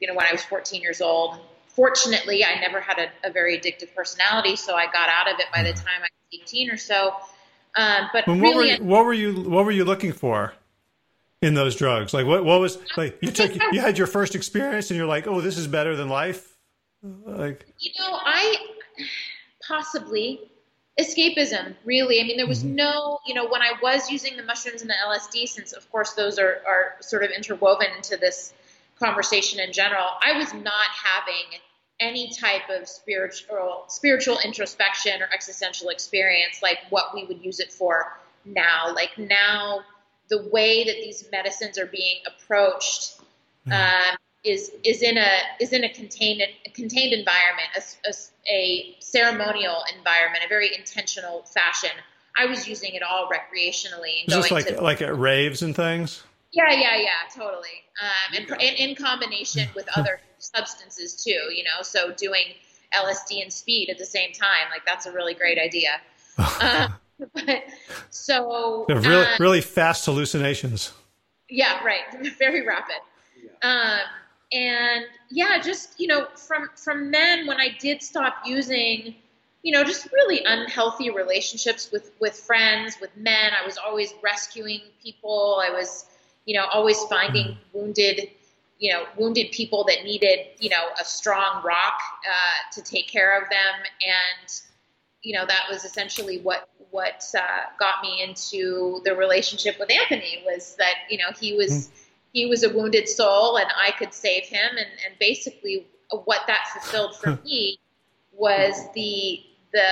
you know when I was 14 years old. Fortunately, I never had a, a very addictive personality, so I got out of it by the time I was 18 or so. Um, but what, really, were, what were you what were you looking for in those drugs? Like what what was like you took you had your first experience and you're like, oh, this is better than life. Like you know, I possibly escapism really i mean there was mm-hmm. no you know when i was using the mushrooms and the lsd since of course those are, are sort of interwoven into this conversation in general i was not having any type of spiritual spiritual introspection or existential experience like what we would use it for now like now the way that these medicines are being approached mm-hmm. um, is is in a is in a contained a contained environment, a, a, a, ceremonial environment, a very intentional fashion. I was using it all recreationally. Just like to, like at raves and things. Yeah, yeah, yeah, totally. Um, and, and in combination with other substances too, you know. So doing LSD and speed at the same time, like that's a really great idea. um, but so really, um, really fast hallucinations. Yeah, right. Very rapid. Um, and yeah, just you know, from from then when I did stop using, you know, just really unhealthy relationships with with friends, with men. I was always rescuing people. I was, you know, always finding mm-hmm. wounded, you know, wounded people that needed, you know, a strong rock uh, to take care of them, and you know, that was essentially what what uh, got me into the relationship with Anthony was that you know he was. Mm-hmm he was a wounded soul and I could save him. And, and basically, what that fulfilled for me was the the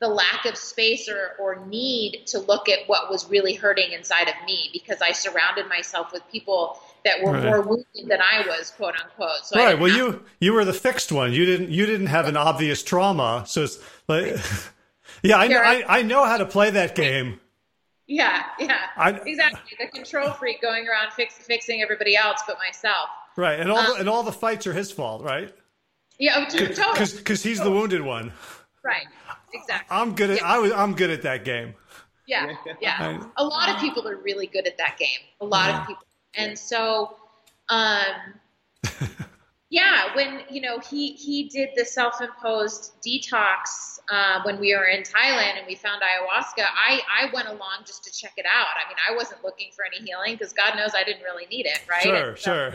the lack of space or, or need to look at what was really hurting inside of me because I surrounded myself with people that were right. more wounded than I was, quote unquote. So right. Well, you you were the fixed one. You didn't you didn't have an obvious trauma. So it's like, yeah, I know I, I know how to play that game. Yeah, yeah, I, exactly. The control freak going around fix, fixing everybody else but myself. Right, and all um, the, and all the fights are his fault, right? Yeah, oh, totally. Because he's the wounded one. Right. Exactly. I'm good at yeah. I was I'm good at that game. Yeah, yeah. A lot of people are really good at that game. A lot yeah. of people, and so, um, yeah, when you know he he did the self-imposed detox uh, when we were in Thailand and we found ayahuasca, I I went along just to check it out. I mean, I wasn't looking for any healing because God knows I didn't really need it, right? Sure, so, sure.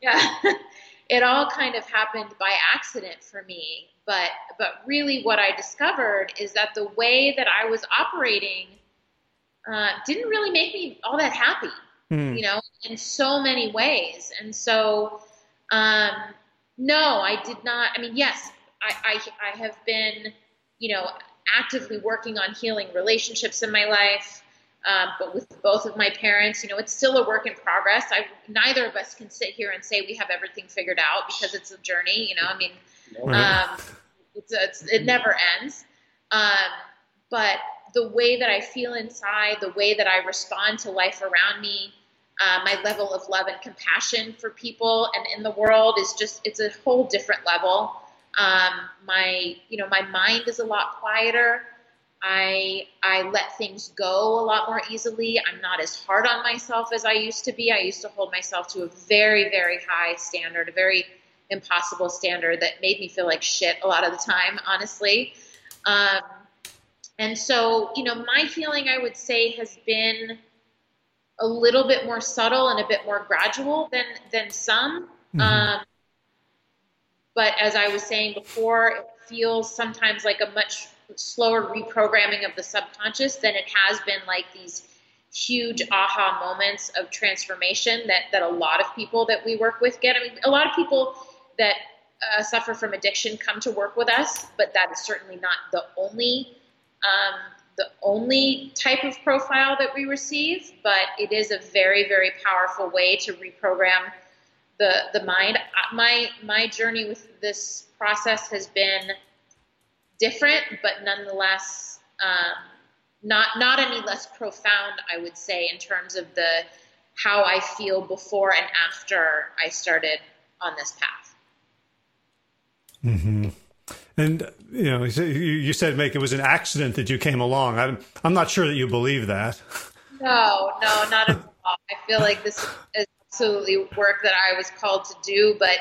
Yeah, it all kind of happened by accident for me. But but really, what I discovered is that the way that I was operating uh, didn't really make me all that happy. Mm. You know, in so many ways, and so um, no, I did not. I mean, yes, I, I, I have been, you know, actively working on healing relationships in my life. Um, but with both of my parents, you know, it's still a work in progress. I neither of us can sit here and say we have everything figured out because it's a journey. You know, I mean, um, it's, it's, it never ends. Um, but the way that I feel inside, the way that I respond to life around me, uh, my level of love and compassion for people and in the world is just it's a whole different level. Um, my you know my mind is a lot quieter. I I let things go a lot more easily. I'm not as hard on myself as I used to be. I used to hold myself to a very very high standard, a very impossible standard that made me feel like shit a lot of the time, honestly. Um, and so, you know, my healing, I would say, has been a little bit more subtle and a bit more gradual than than some. Mm-hmm. Um, but as I was saying before, it feels sometimes like a much slower reprogramming of the subconscious than it has been like these huge aha moments of transformation that that a lot of people that we work with get. I mean, a lot of people that uh, suffer from addiction come to work with us, but that is certainly not the only um, the only type of profile that we receive, but it is a very, very powerful way to reprogram the the mind. My my journey with this process has been different, but nonetheless um, not not any less profound. I would say in terms of the how I feel before and after I started on this path. Mm-hmm. And you know, you said, make it was an accident that you came along. I'm, I'm not sure that you believe that. No, no, not at all. I feel like this is absolutely work that I was called to do, but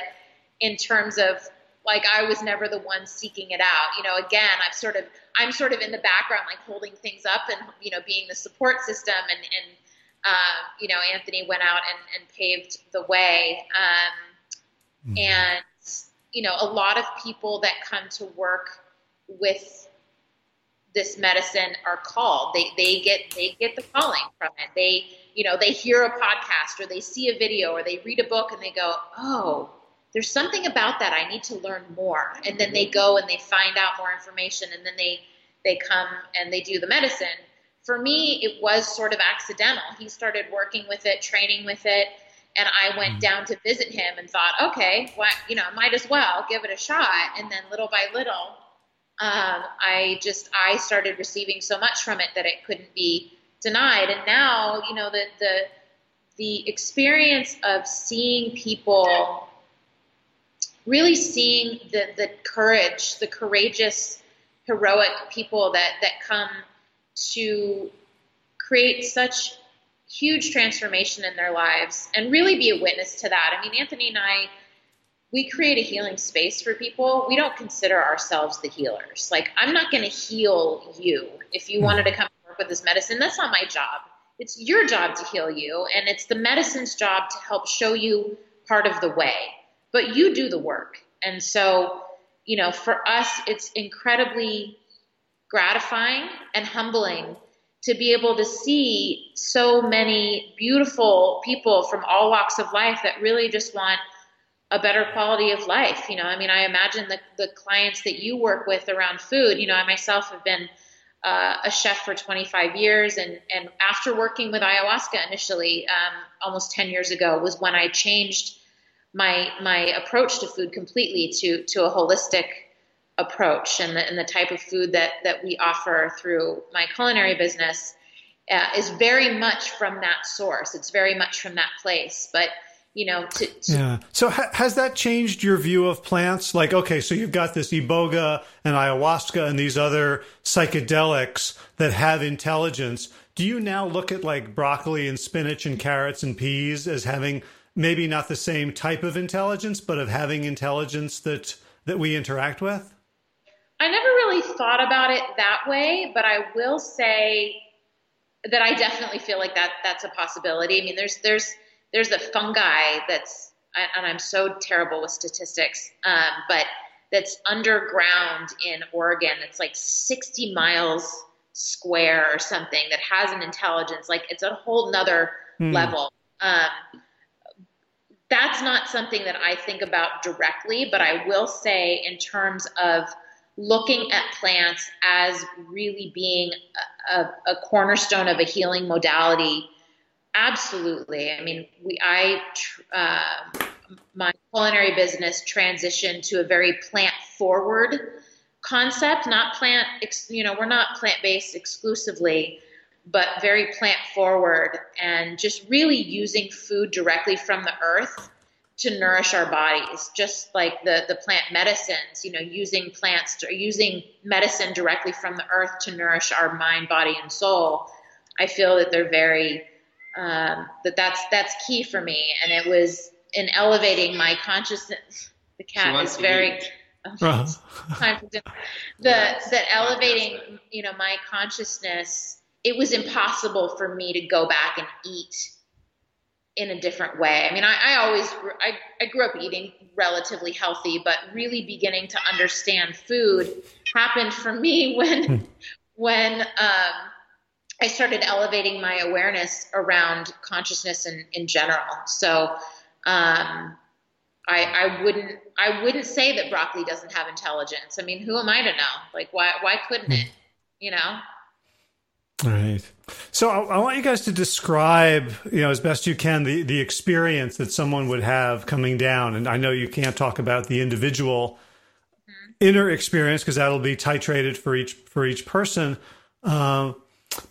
in terms of like I was never the one seeking it out. You know, again, I've sort of I'm sort of in the background, like holding things up and you know being the support system, and and uh, you know Anthony went out and, and paved the way, um, mm-hmm. and you know a lot of people that come to work with this medicine are called. They they get they get the calling from it. They you know they hear a podcast or they see a video or they read a book and they go, oh, there's something about that. I need to learn more. And then they go and they find out more information and then they they come and they do the medicine. For me, it was sort of accidental. He started working with it, training with it, and I went mm. down to visit him and thought, okay, well, you know, might as well give it a shot. And then little by little, um, I just I started receiving so much from it that it couldn't be denied. And now, you know, the the the experience of seeing people really seeing the the courage, the courageous, heroic people that that come to create such huge transformation in their lives and really be a witness to that. I mean, Anthony and I we create a healing space for people. We don't consider ourselves the healers. Like, I'm not going to heal you if you hmm. wanted to come work with this medicine. That's not my job. It's your job to heal you, and it's the medicine's job to help show you part of the way. But you do the work. And so, you know, for us, it's incredibly gratifying and humbling to be able to see so many beautiful people from all walks of life that really just want a better quality of life. You know, I mean, I imagine the, the clients that you work with around food, you know, I myself have been uh, a chef for 25 years. And, and after working with ayahuasca initially, um, almost 10 years ago, was when I changed my, my approach to food completely to, to a holistic approach. And the, and the type of food that, that we offer through my culinary business uh, is very much from that source. It's very much from that place. But you know, to, to yeah. So ha- has that changed your view of plants? Like, okay, so you've got this iboga and ayahuasca and these other psychedelics that have intelligence. Do you now look at like broccoli and spinach and carrots and peas as having maybe not the same type of intelligence, but of having intelligence that that we interact with? I never really thought about it that way, but I will say that I definitely feel like that that's a possibility. I mean, there's there's there's a fungi that's and I'm so terrible with statistics, um, but that's underground in Oregon. It's like 60 miles square or something that has an intelligence. Like it's a whole nother mm. level. Um, that's not something that I think about directly, but I will say in terms of looking at plants as really being a, a, cornerstone of a healing modality Absolutely. I mean, we I uh, my culinary business transitioned to a very plant forward concept, not plant. You know, we're not plant based exclusively, but very plant forward, and just really using food directly from the earth to nourish our bodies, just like the the plant medicines. You know, using plants to, using medicine directly from the earth to nourish our mind, body, and soul. I feel that they're very um, that that's that's key for me, and it was in elevating my consciousness. The cat is very. Oh, time for dinner. The yes. that elevating, you know, my consciousness. It was impossible for me to go back and eat in a different way. I mean, I, I always I, I grew up eating relatively healthy, but really beginning to understand food happened for me when hmm. when um, I started elevating my awareness around consciousness in, in general. So um, I, I wouldn't I wouldn't say that broccoli doesn't have intelligence. I mean, who am I to know? Like, why why couldn't it? You know. All right. So I, I, want you guys to describe, you know, as best you can, the the experience that someone would have coming down. And I know you can't talk about the individual mm-hmm. inner experience because that'll be titrated for each for each person. Uh,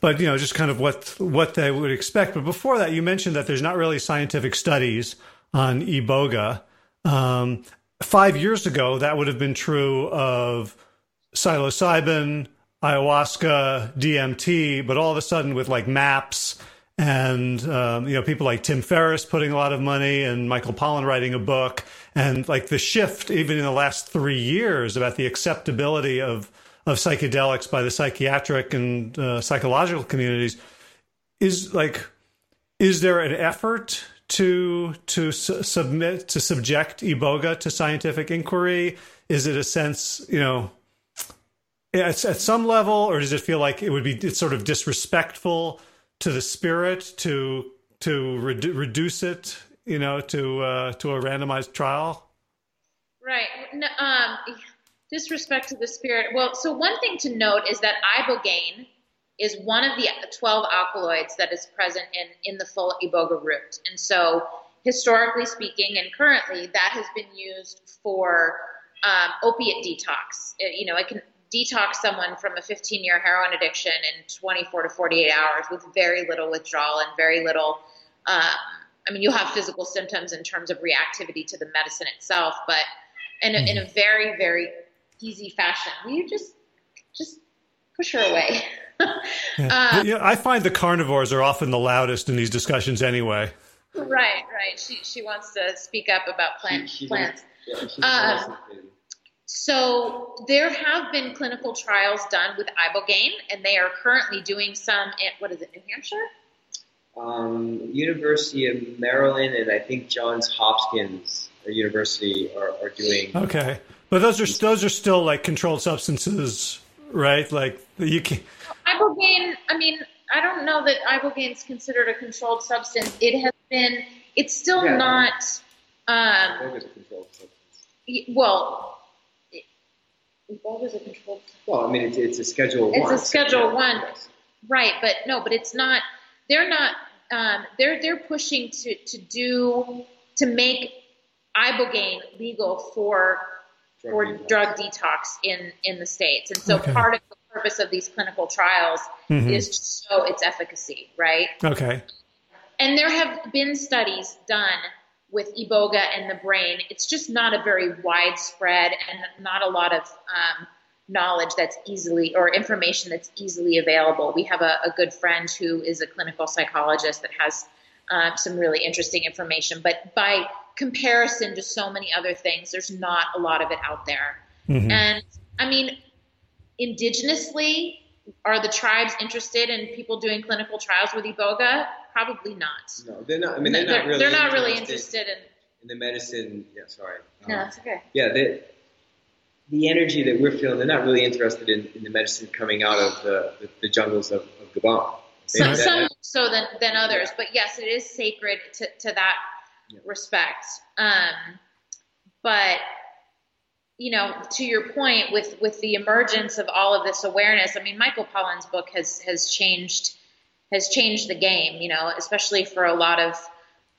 but you know, just kind of what what they would expect. But before that, you mentioned that there's not really scientific studies on iboga. Um, five years ago, that would have been true of psilocybin, ayahuasca, DMT, but all of a sudden, with like MAPS and um, you know people like Tim Ferriss putting a lot of money and Michael Pollan writing a book and like the shift even in the last three years about the acceptability of of psychedelics by the psychiatric and uh, psychological communities is like is there an effort to to su- submit to subject iboga to scientific inquiry? Is it a sense you know at, at some level or does it feel like it would be it's sort of disrespectful to the spirit to to redu- reduce it, you know, to uh, to a randomized trial? Right. No, um, disrespect to the spirit. Well, so one thing to note is that ibogaine is one of the 12 alkaloids that is present in in the full iboga root, and so historically speaking, and currently, that has been used for um, opiate detox. It, you know, it can detox someone from a 15 year heroin addiction in 24 to 48 hours with very little withdrawal and very little. Um, I mean, you'll have physical symptoms in terms of reactivity to the medicine itself, but in a, in a very, very easy fashion. Will you just just push her away? yeah. Um, yeah, I find the carnivores are often the loudest in these discussions anyway. Right, right. She she wants to speak up about plant, she, she plants. Yeah, um, so there have been clinical trials done with ibogaine, and they are currently doing some at what is it, New Hampshire? Um, University of Maryland and I think Johns Hopkins University are, are doing. Okay, but those are those are still like controlled substances, right? Like you can. Ibogaine. I mean, I don't know that ibogaine is considered a controlled substance. It has been. It's still yeah, not. Um, well, what was a controlled? Well, I mean, it's, it's a Schedule one. It's One. a Schedule One, yes. right? But no, but it's not. They're not. Um, they're they're pushing to to do to make ibogaine legal for drug for detox. drug detox in in the states, and so okay. part of the purpose of these clinical trials mm-hmm. is to show its efficacy, right? Okay. And there have been studies done with iboga and the brain, it's just not a very widespread and not a lot of um, knowledge that's easily or information that's easily available. We have a, a, good friend who is a clinical psychologist that has uh, some really interesting information, but by comparison to so many other things, there's not a lot of it out there. Mm-hmm. And I mean, indigenously, are the tribes interested in people doing clinical trials with iboga? Probably not. No, they're not. I mean, they're, they're not really. They're not really interested in. In the medicine, yeah. Sorry. Um, no, that's okay. Yeah, the the energy that we're feeling, they're not really interested in, in the medicine coming out of the, the, the jungles of, of Gabon. Some, some so than, than others, yeah. but yes, it is sacred to, to that yeah. respect. Um, but you know, to your point, with with the emergence of all of this awareness, I mean, Michael Pollan's book has has changed has changed the game. You know, especially for a lot of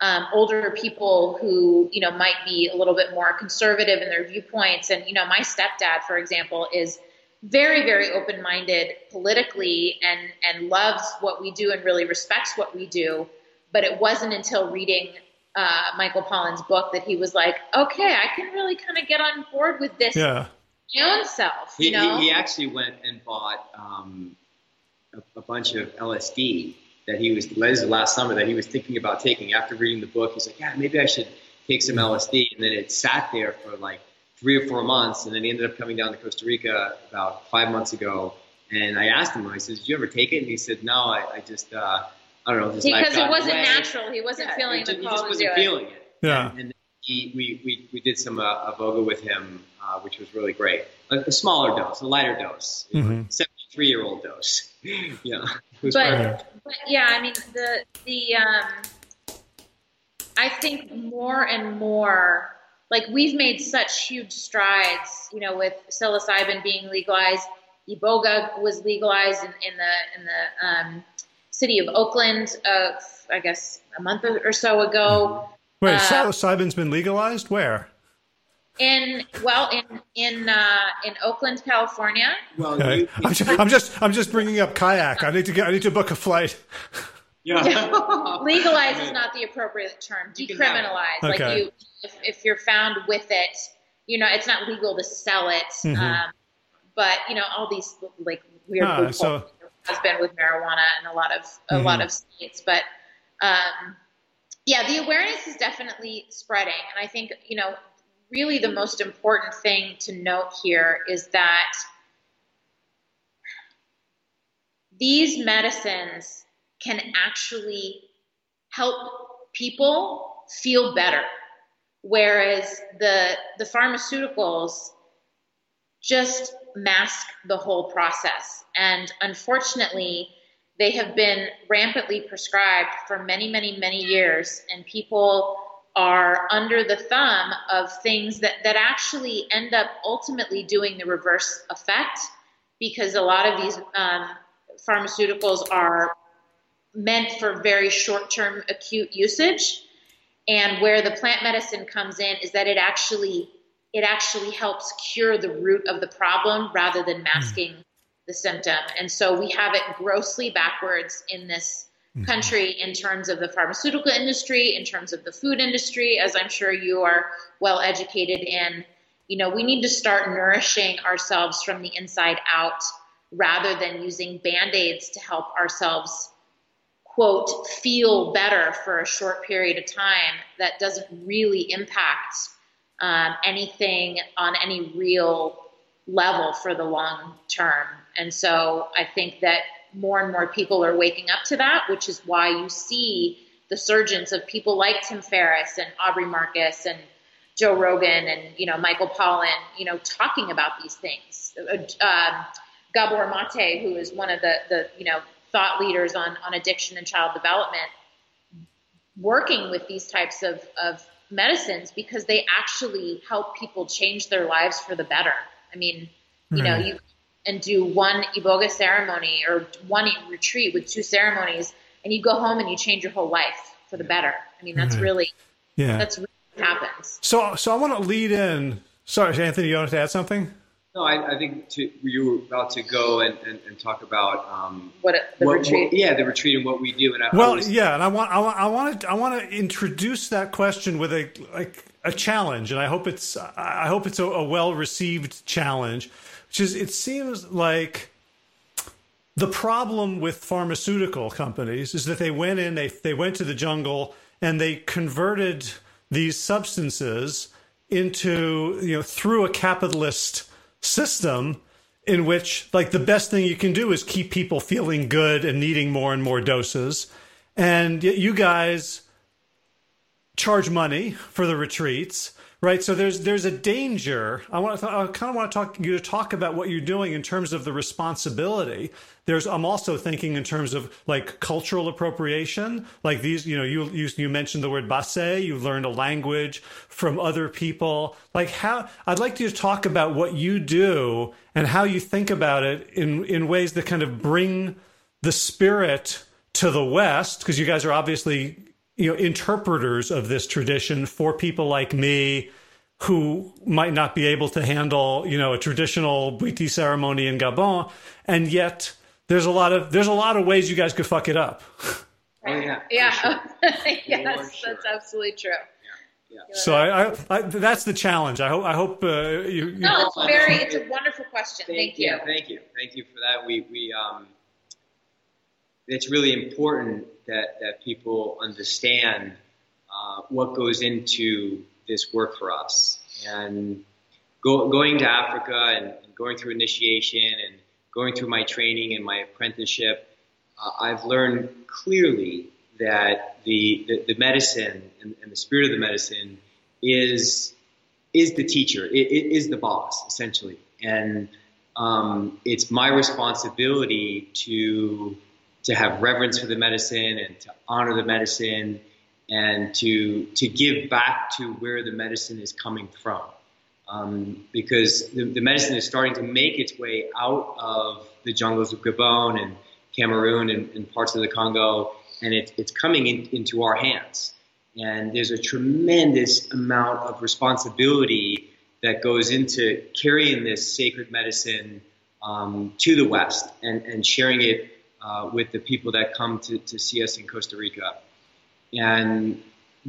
um, older people who you know might be a little bit more conservative in their viewpoints. And you know, my stepdad, for example, is very very open minded politically and and loves what we do and really respects what we do. But it wasn't until reading uh, Michael Pollan's book that he was like, okay, I can really kind of get on board with this yeah. my own self. He, know? he, he actually went and bought um, a, a, bunch of LSD that he was, this was last summer, that he was thinking about taking after reading the book. He's like, yeah, maybe I should take some LSD. And then it sat there for like three or four months. And then he ended up coming down to Costa Rica about five months ago. And I asked him, I said, did you ever take it? And he said, no, I, I just, uh, I don't know. Just because it wasn't away. natural. He wasn't yeah, feeling the call. He just wasn't feeling it. it. Yeah. And, and he, we, we, we did some uh, iboga with him, uh, which was really great. A, a, smaller dose, a lighter dose, mm-hmm. 73 year old dose. yeah. But, but, yeah, I mean the the um, I think more and more like we've made such huge strides, you know, with psilocybin being legalized. Iboga was legalized in, in the in the um, city of Oakland, uh, I guess a month or so ago. Wait, uh, psilocybin's been legalized? Where? In well, in in uh, in Oakland, California. Well, okay. you, I'm, just, I'm just I'm just bringing up kayak. I need to get I need to book a flight. Yeah. Legalize is not the appropriate term. Decriminalize. Okay. Like you, if, if you're found with it, you know, it's not legal to sell it. Mm-hmm. Um, but you know, all these like weird. Ah, so has been with marijuana in a lot of a mm-hmm. lot of states. But um, yeah, the awareness is definitely spreading, and I think you know really the most important thing to note here is that these medicines can actually help people feel better whereas the the pharmaceuticals just mask the whole process. And unfortunately they have been rampantly prescribed for many many many years and people are under the thumb of things that, that actually end up ultimately doing the reverse effect because a lot of these um, pharmaceuticals are meant for very short term acute usage. And where the plant medicine comes in is that it actually it actually helps cure the root of the problem rather than masking mm. the symptom. And so we have it grossly backwards in this mm-hmm. country in terms of the pharmaceutical industry, in terms of the food industry, as I'm sure you are well educated in. You know, we need to start nourishing ourselves from the inside out rather than using band aids to help ourselves, quote, feel better for a short period of time that doesn't really impact um, anything on any real level for the long term. And so I think that more and more people are waking up to that, which is why you see the surgence of people like Tim Ferriss and Aubrey Marcus and Joe Rogan and you know Michael Pollan, you know, talking about these things. Uh, Gabor Mate, who is one of the, the you know thought leaders on, on addiction and child development, working with these types of, of medicines because they actually help people change their lives for the better. I mean, you know, you and do one iboga ceremony or one retreat with two ceremonies, and you go home and you change your whole life for the better. I mean, that's really yeah, that's really what happens. So, so I want to lead in. Sorry, Anthony, you wanted to add something? No, I, I think to, you were about to go and, and, and talk about um, what the what, retreat. What, yeah, the retreat and what we do. And I, well, I was, yeah, and I want I want I want to I want to introduce that question with a like a challenge, and I hope it's I hope it's a, a well received challenge, which is it seems like the problem with pharmaceutical companies is that they went in they they went to the jungle and they converted these substances into you know through a capitalist system in which like the best thing you can do is keep people feeling good and needing more and more doses. And yet you guys charge money for the retreats right so there's there's a danger. I want to i kind of want to talk you to talk about what you're doing in terms of the responsibility. There's i'm also thinking in terms of like cultural appropriation. Like these you know you you, you mentioned the word basse you learned a language from other people. Like how i'd like you to talk about what you do and how you think about it in in ways that kind of bring the spirit to the west because you guys are obviously you know interpreters of this tradition for people like me who might not be able to handle you know a traditional Bwiti ceremony in Gabon and yet there's a lot of there's a lot of ways you guys could fuck it up. Oh yeah, yeah, sure. yes, sure. that's absolutely true. Yeah. So I, I, I, that's the challenge. I hope I hope uh, you, you. No, it's very. It's a wonderful question. Thank, thank you. Yeah, thank you. Thank you for that. We we um. It's really important that that people understand uh, what goes into this work for us, and go, going to Africa and, going through initiation and going through my training and my apprenticeship, uh, I've learned clearly that the, the, the medicine and, and, the spirit of the medicine is, is the teacher, it, it is the boss, essentially. And um, it's my responsibility to, to have reverence for the medicine and to honor the medicine and to, to give back to where the medicine is coming from um, because the, the, medicine is starting to make its way out of the jungles of Gabon and Cameroon and, and parts of the Congo, and it, it's coming in, into our hands. And there's a tremendous amount of responsibility that goes into carrying this sacred medicine um, to the West and, and sharing it uh, with the people that come to, to see us in Costa Rica. And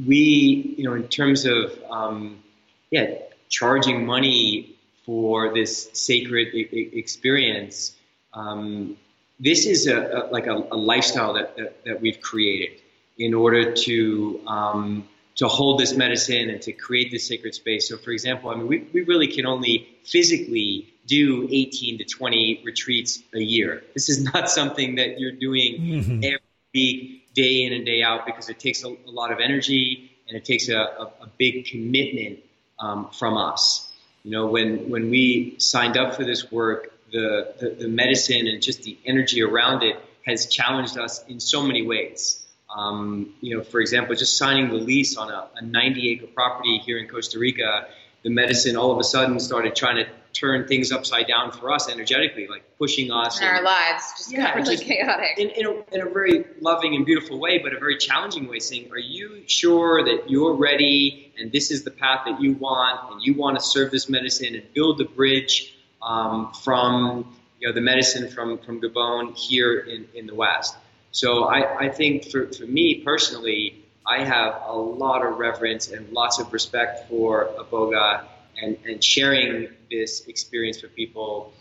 we, you know, in terms of, um, yeah, charging money for this sacred I- experience, um, this is a, a like a, a lifestyle that, that, that we've created in order to um, to hold this medicine and to create this sacred space. So, for example, I mean, we, we really can only physically do 18 to 20 retreats a year. This is not something that you're doing mm-hmm. every week, day in and day out, because it takes a, a lot of energy and it takes a, a, a big commitment um, from us. You know, when when we signed up for this work, the, the, the medicine and just the energy around it has challenged us in so many ways. Um, you know, for example, just signing the lease on a, a 90 acre property here in Costa Rica, the medicine all of a sudden started trying to turn things upside down for us energetically, like pushing us in and, our lives, just yeah, really just chaotic. In, in, a, in a very loving and beautiful way, but a very challenging way, saying, Are you sure that you're ready and this is the path that you want and you want to serve this medicine and build the bridge um, from you know, the medicine from, from Gabon here in, in the West? So I, I think for, for me personally, I have a lot of reverence and lots of respect for Iboga and, and sharing this experience for people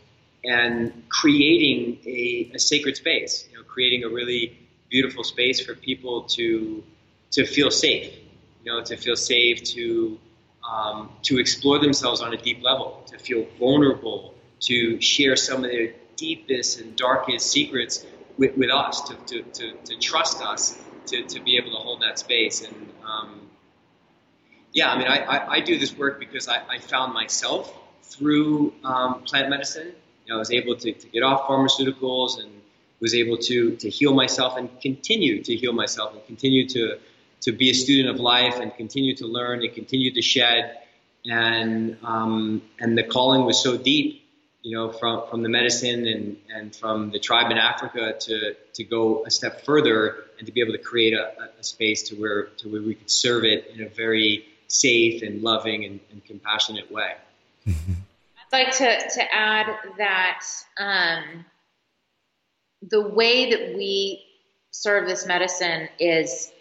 and creating a, a sacred space, you know, creating a really beautiful space for people to to feel safe, you know, to feel safe, to um, to explore themselves on a deep level, to feel vulnerable, to share some of their deepest and darkest secrets with, with us, to, to, to, to trust us, to, to be able to hold that space. And um, yeah, I mean, I, I, I, do this work because I, I found myself through um, plant medicine. You know, I was able to, to get off pharmaceuticals and was able to, to heal myself and continue to heal myself and continue to, to be a student of life and continue to learn and continue to shed. And, um, and the calling was so deep you know, from, from the medicine and, and from the tribe in Africa to, to go a step further and to be able to create a, a space to where, to where we could serve it in a very safe and loving and, and compassionate way. I'd like to, to add that um, the way that we serve this medicine is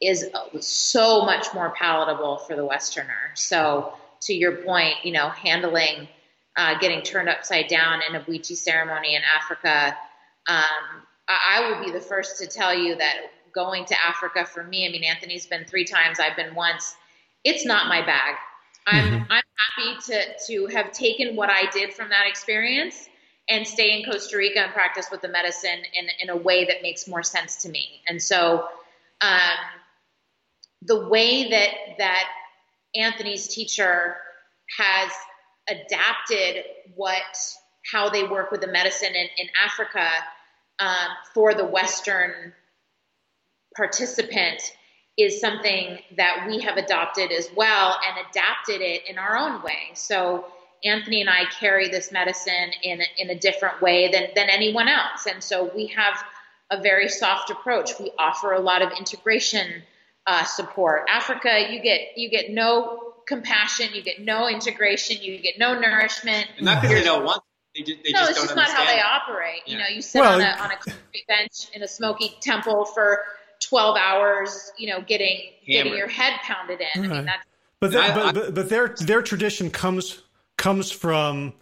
is so much more palatable for the Westerner. So to your point, you know, handling – uh, getting turned upside down in a Bwiti ceremony in Africa. Um, I will be the first to tell you that going to Africa for me, I mean, Anthony's been three times, I've been once. It's not my bag. I'm mm-hmm. I'm happy to to have taken what I did from that experience and stay in Costa Rica and practice with the medicine in in a way that makes more sense to me. And so, um, the way that that Anthony's teacher has adapted what how they work with the medicine in, in Africa um, for the Western participant is something that we have adopted as well and adapted it in our own way. So Anthony and I carry this medicine in in a different way than than anyone else, and so we have a very soft approach. We offer a lot of integration uh, support. Africa, you get you get no compassion, you get no integration, you get no nourishment. And not because they don't want. They just, they no, just it's just not how they operate. Yeah. You know, you sit well, on a on a concrete bench in a smoky temple for 12 hours, you know, getting hammered. getting your head pounded in. Right. I mean, that's, but, that, but, but but their their tradition comes comes from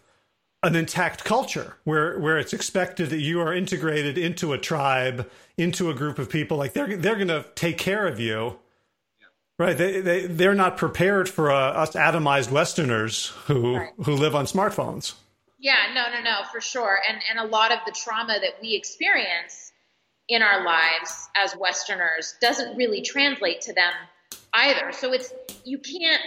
an intact culture where where it's expected that you are integrated into a tribe, into a group of people. Like they're they're going to take care of you Right. They, they, they're not prepared for uh, us atomized Westerners who, right. who live on smartphones. Yeah, no, no, no, for sure. And, and a lot of the trauma that we experience in our lives as Westerners doesn't really translate to them either. So it's, you can't,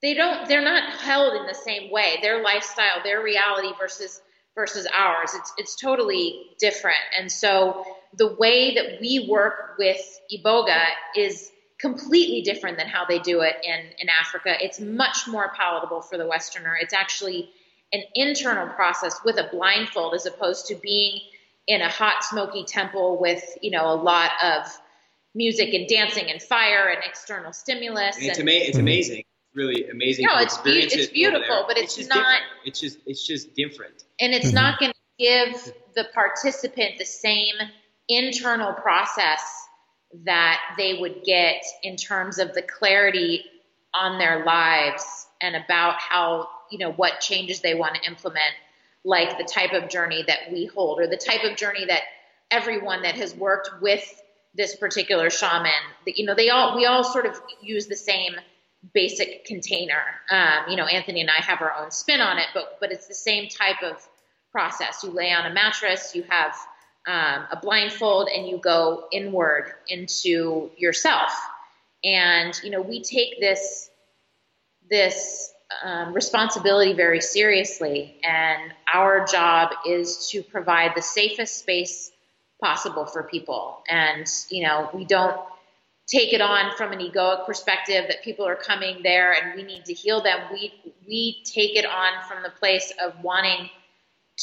they don't, they're not held in the same way. Their lifestyle, their reality versus, versus ours, it's, it's totally different. And so, the way that we work with Iboga is completely different than how they do it in, in Africa. It's much more palatable for the Westerner. It's actually an internal process with a blindfold as opposed to being in a hot, smoky temple with, you know, a lot of music and dancing and fire and external stimulus. And it's, and, ama- it's amazing. It's really amazing. No, it's, be- it's beautiful, but it's, it's not. Different. It's just it's just different. And it's mm-hmm. not going to give the participant the same internal process that they would get in terms of the clarity on their lives and about how you know what changes they want to implement like the type of journey that we hold or the type of journey that everyone that has worked with this particular shaman that you know they all we all sort of use the same basic container. Um, you know anthony and i have our own spin on it but but it's the same type of process. You lay on a mattress you have um, a blindfold and you go inward into yourself. And you know we take this this um, responsibility very seriously, and our job is to provide the safest space possible for people. And you know, we don't take it on from an egoic perspective that people are coming there and we need to heal them. We we take it on from the place of wanting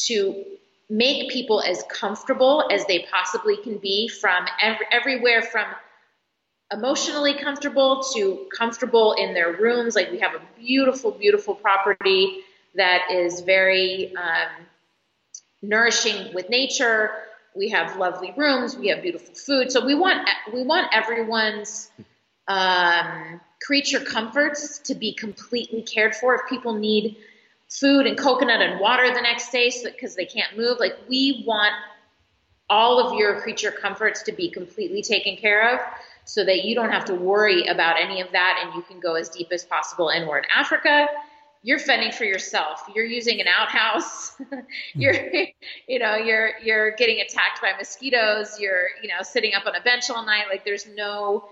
to make people as comfortable as they possibly can be from every, everywhere from emotionally comfortable to comfortable in their rooms. Like we have a beautiful, beautiful property that is very um, nourishing with nature. We have lovely rooms. We have beautiful food. So we want we want everyone's um, creature comforts to be completely cared for. If people need food and coconut and water the next day because so, they can't move, like we want all of your creature comforts to be completely taken care of so that you don't have to worry about any of that and you can go as deep as possible inward. Africa, you're fending for yourself. You're using an outhouse. you're, you know, you're you're getting attacked by mosquitoes. You're, you know, sitting up on a bench all night. Like there's no.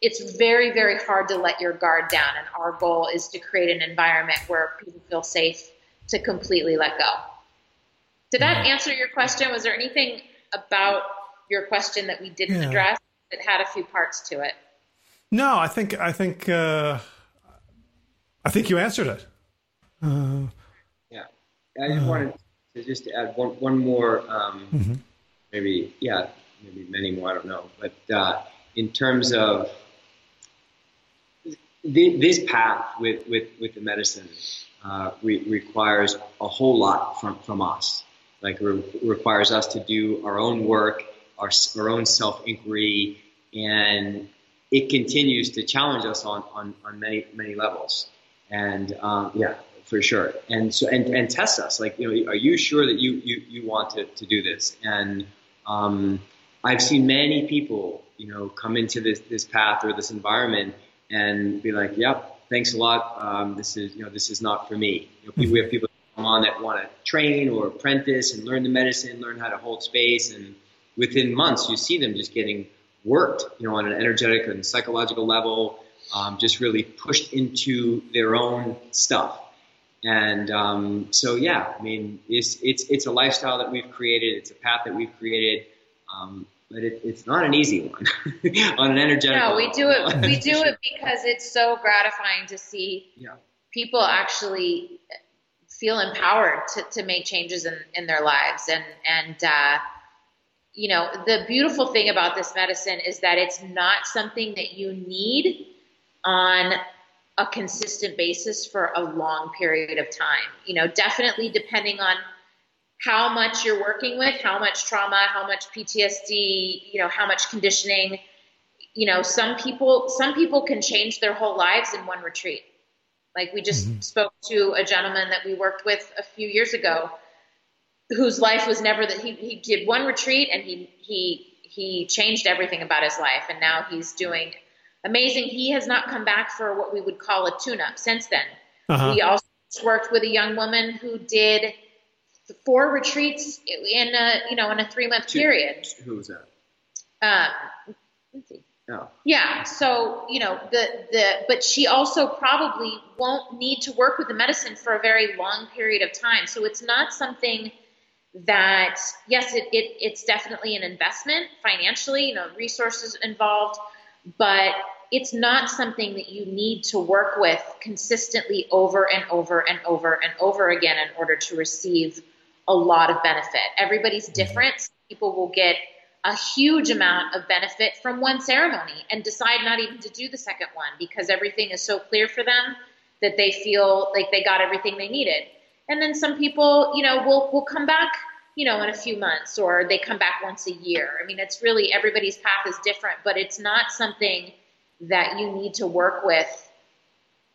It's very very hard to let your guard down, and our goal is to create an environment where people feel safe to completely let go. Did that answer your question? Was there anything about your question that we didn't yeah. address? It had a few parts to it. No, I think I think uh, I think you answered it. Uh, yeah, I just uh, wanted to just add one one more, um, mm-hmm. maybe yeah, maybe many more. I don't know, but uh, in terms of the, this path with, with, with the medicine uh, re- requires a whole lot from, from us. Like re- requires us to do our own work, our, our own self inquiry, and it continues to challenge us on, on, on many many levels. And um, yeah, for sure. And so and, and test us like you know, are you sure that you you, you want to, to do this? And um, I've seen many people you know come into this this path or this environment and be like, yep, thanks a lot. Um, this is you know this is not for me. You know, people, we have people come on that want to train or apprentice and learn the medicine, learn how to hold space, and within months you see them just getting worked, you know, on an energetic and psychological level, um, just really pushed into their own stuff. And um, so, yeah, I mean, it's, it's, it's a lifestyle that we've created. It's a path that we've created. Um, but it, it's not an easy one on an energetic. No, we do it. We do it because it's so gratifying to see yeah. people actually feel empowered to, to make changes in, in their lives, and and uh, you know, the beautiful thing about this medicine is that it's not something that you need on a consistent basis for a long period of time. You know, definitely depending on how much you're working with, how much trauma, how much PTSD, you know, how much conditioning. You know, some people some people can change their whole lives in one retreat. Like we just mm-hmm. spoke to a gentleman that we worked with a few years ago whose life was never that he, he did one retreat and he he he changed everything about his life and now he's doing amazing he has not come back for what we would call a tune up since then uh-huh. we also worked with a young woman who did four retreats in a you know in a three month period who was that um, let's see Oh. Yeah. So, you know, the, the, but she also probably won't need to work with the medicine for a very long period of time. So it's not something that yes, it, it, it's definitely an investment financially, you know, resources involved, but it's not something that you need to work with consistently over and over and over and over again in order to receive a lot of benefit. Everybody's mm-hmm. different. People will get a huge amount of benefit from one ceremony and decide not even to do the second one because everything is so clear for them that they feel like they got everything they needed. And then some people, you know, will will come back, you know, in a few months or they come back once a year. I mean, it's really everybody's path is different, but it's not something that you need to work with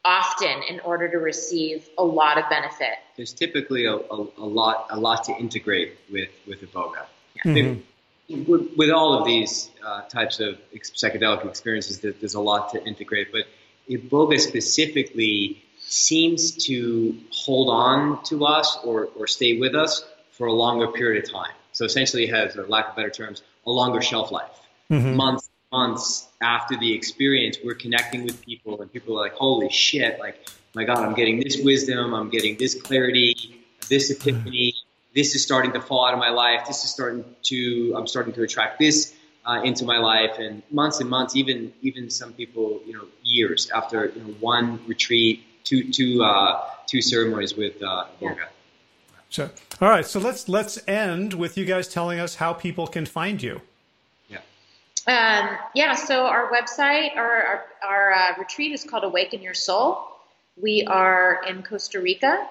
often in order to receive a lot of benefit. There's typically a, a, a lot a lot to integrate with with iboga. Mhm. With, with all of these uh, types of psychedelic experiences, there- there's a lot to integrate. But iboga specifically seems to hold on to us or, or stay with us for a longer period of time. So essentially, it has, for lack of better terms, a longer shelf life. Mhm. Months, months after the experience, we're connecting with people, and people are like, "Holy shit! Like, my God, I'm getting this wisdom, I'm getting this clarity, this epiphany. This is starting to fall out of my life. This is starting to, I'm starting to attract this uh, into my life." And months and months, even even some people, you know, years after you know one retreat, two two uh, two ceremonies with uh, iboga. So, all right. So let's let's end with you guys telling us how people can find you. Yeah. Um, yeah, so our website, our, our, our uh, retreat is called Awaken Your Soul. We are in Costa Rica.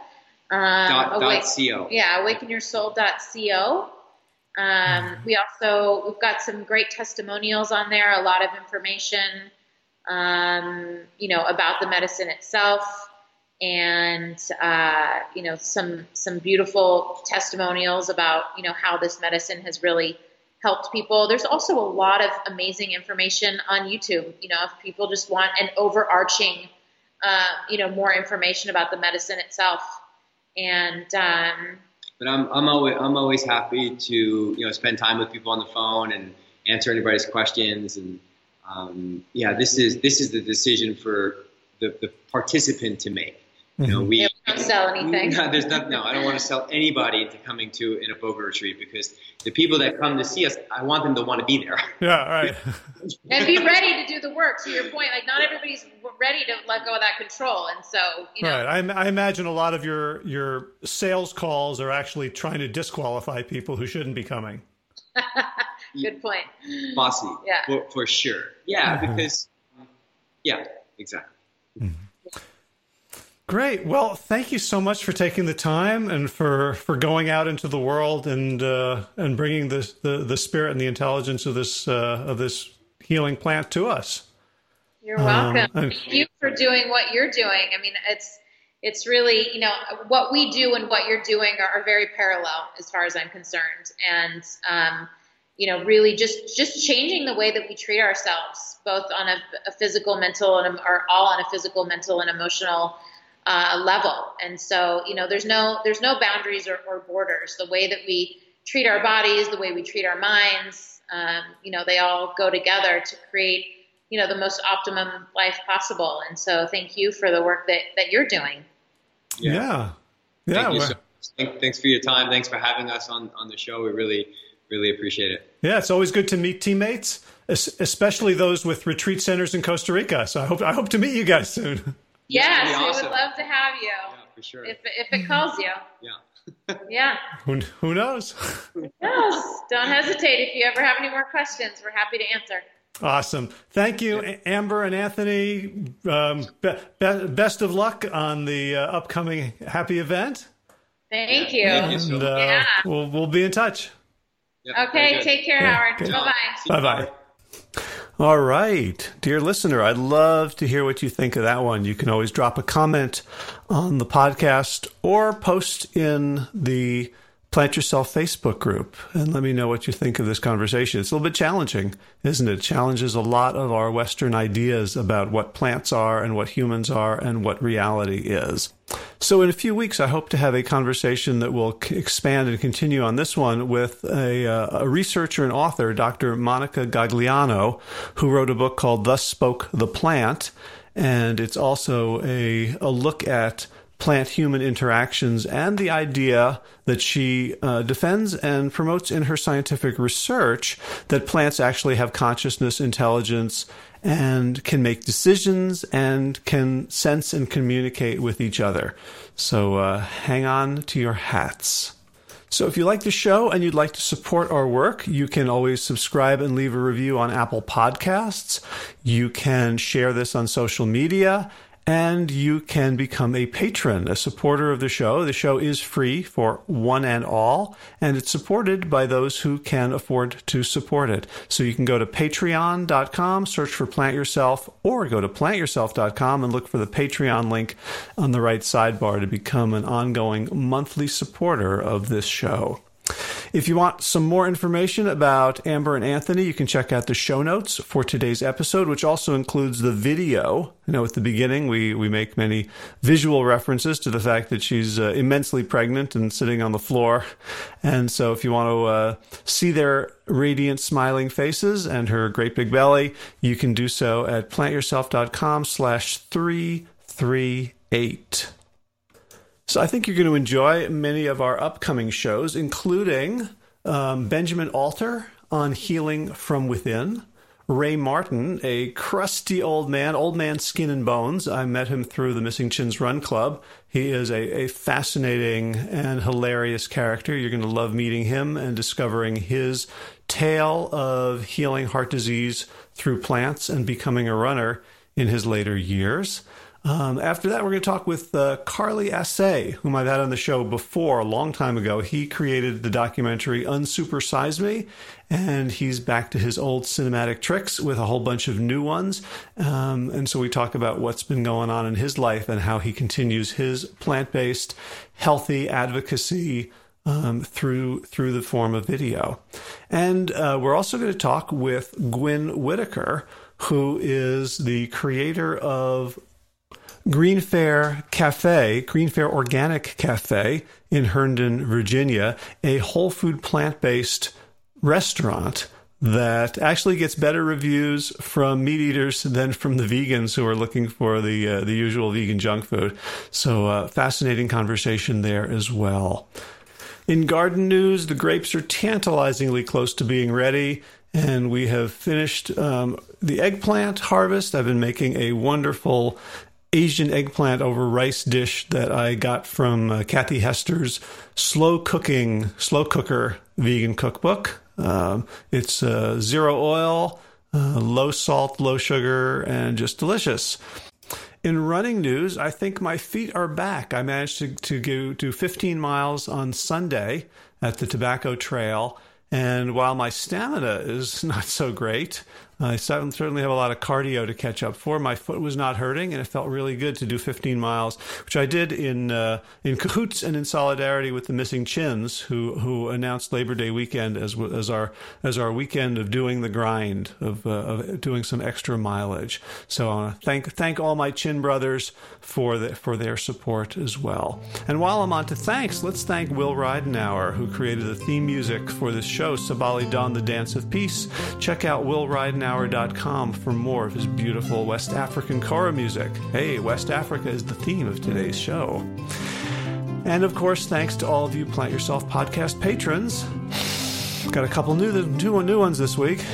Um, Dot, awake- dot co. Yeah, awakenyoursoul.co. Um, we also we've got some great testimonials on there, a lot of information, um, you know, about the medicine itself, and uh, you know, some some beautiful testimonials about you know how this medicine has really helped people. There's also a lot of amazing information on YouTube. You know, if people just want an overarching, uh, you know, more information about the medicine itself, and um, But I'm I'm always I'm always happy to you know spend time with people on the phone and answer anybody's questions and um, yeah this is this is the decision for the, the participant to make. You know we they don't sell anything. No, there's not, no, I don't want to sell anybody into coming to an Iboga retreat because the people that come to see us, I want them to want to be there. Yeah. All right. and be ready to do the work. To your point, like not everybody's ready to let go of that control, and so you know, Right. I, I imagine a lot of your your sales calls are actually trying to disqualify people who shouldn't be coming. Good point. Bossy, Yeah. for, for sure. Yeah, Mhm. because yeah, exactly. Great. Well, thank you so much for taking the time and for for going out into the world and uh, and bringing the, the the spirit and the intelligence of this uh, of this healing plant to us. You're Um, welcome. and- Thank you for doing what you're doing. I mean, it's it's really you know what we do and what you're doing are, are very parallel as far as I'm concerned, and um, you know, really just just changing the way that we treat ourselves, both on a, a physical, mental, and or all on a physical, mental, and emotional uh, level. And so, you know, there's no there's no boundaries or, or borders. The way that we treat our bodies, the way we treat our minds, um, you know, they all go together to create you know the most optimum life possible. And so, thank you for the work that that you're doing. Yeah. Yeah. Thank you so much. Thank- Thanks for your time. Thanks for having us on, on the show. We really, really appreciate it. Yeah, it's always good to meet teammates, especially those with retreat centers in Costa Rica. So I hope I hope to meet you guys soon. Yes, that'd we would love to have you Yeah, for sure. if if it calls you. Yeah. Yeah. Who, who knows? Yes. Don't hesitate. If you ever have any more questions, we're happy to answer. Awesome. Thank you, A- Amber and Anthony. Um, be, be, best of luck on the uh, upcoming happy event. Thank you. Thank you so And uh, Yeah. we'll, we'll be in touch. Yeah, very Okay, take care, Yeah, Howard. good. Bye bye. Bye bye. All right, dear listener, I'd love to hear what you think of that one. You can always drop a comment on the podcast or post in the Plant Yourself Facebook group and let me know what you think of this conversation. It's a little bit challenging, isn't it? it? Challenges a lot of our Western ideas about what plants are and what humans are and what reality is. So, in a few weeks, I hope to have a conversation that will expand and continue on this one with a, uh, a researcher and author, Dr. Monica Gagliano, who wrote a book called Thus Spoke the Plant. And it's also a, a look at plant human interactions and the idea that she uh, defends and promotes in her scientific research that plants actually have consciousness, intelligence, and can make decisions and can sense and communicate with each other. So uh, hang on to your hats. So if you like the show and you'd like to support our work, you can always subscribe and leave a review on Apple Podcasts. You can share this on social media and you can become a patron, a supporter of the show. The show is free for one and all, and it's supported by those who can afford to support it. So you can go to patreon.com, search for Plant Yourself, or go to plantyourself.com and look for the Patreon link on the right sidebar to become an ongoing monthly supporter of this show. If you want some more information about Amber and Anthony, you can check out the show notes for today's episode, which also includes the video. You know, at the beginning, we, we make many visual references to the fact that she's uh, immensely pregnant and sitting on the floor. And so if you want to uh, see their radiant smiling faces and her great big belly, you can do so at plantyourself.com slash 338. So I think you're going to enjoy many of our upcoming shows, including um, Benjamin Alter on Healing from Within. Ray Martin, a crusty old man, old man skin and bones. I met him through the Missing Chins Run Club. He is a, a fascinating and hilarious character. You're going to love meeting him and discovering his tale of healing heart disease through plants and becoming a runner in his later years. Um, after that, we're going to talk with uh, Carly Assay, whom I've had on the show before a long time ago. He created the documentary Unsupersize Me, and he's back to his old cinematic tricks with a whole bunch of new ones. Um, and so we talk about what's been going on in his life and how he continues his plant based, healthy advocacy. Um, through through the form of video, and uh, we're also going to talk with Gwyn Whitaker, who is the creator of Green Fare Cafe, Green Fare Organic Cafe in Herndon, Virginia, a whole food plant based restaurant that actually gets better reviews from meat eaters than from the vegans who are looking for the uh, the usual vegan junk food. So uh, fascinating conversation there as well. In garden news, the grapes are tantalizingly close to being ready, and we have finished um, the eggplant harvest. I've been making a wonderful Asian eggplant over rice dish that I got from uh, Kathy Hester's slow cooking, slow cooker vegan cookbook. Um, it's uh, zero oil, uh, low salt, low sugar, and just delicious. In running news, I think my feet are back. I managed to, to go to 15 miles on Sunday at the Tobacco Trail. And while my stamina is not so great, I certainly have a lot of cardio to catch up for. My foot was not hurting, and it felt really good to do 15 miles, which I did in uh, in cahoots and in solidarity with the Missing Chins, who who announced Labor Day weekend as as our as our weekend of doing the grind of, uh, of doing some extra mileage. So uh, thank thank all my Chin brothers for the, for their support as well. And while I'm on to thanks, let's thank Will Ridenour, who created the theme music for this show, Sabali Dawn, the Dance of Peace. Check out Will Ridenour hour.com for more of his beautiful West African kora music. Hey, West Africa is the theme of today's show. And of course, thanks to all of you Plant Yourself podcast patrons. Got a couple new, two new ones this week.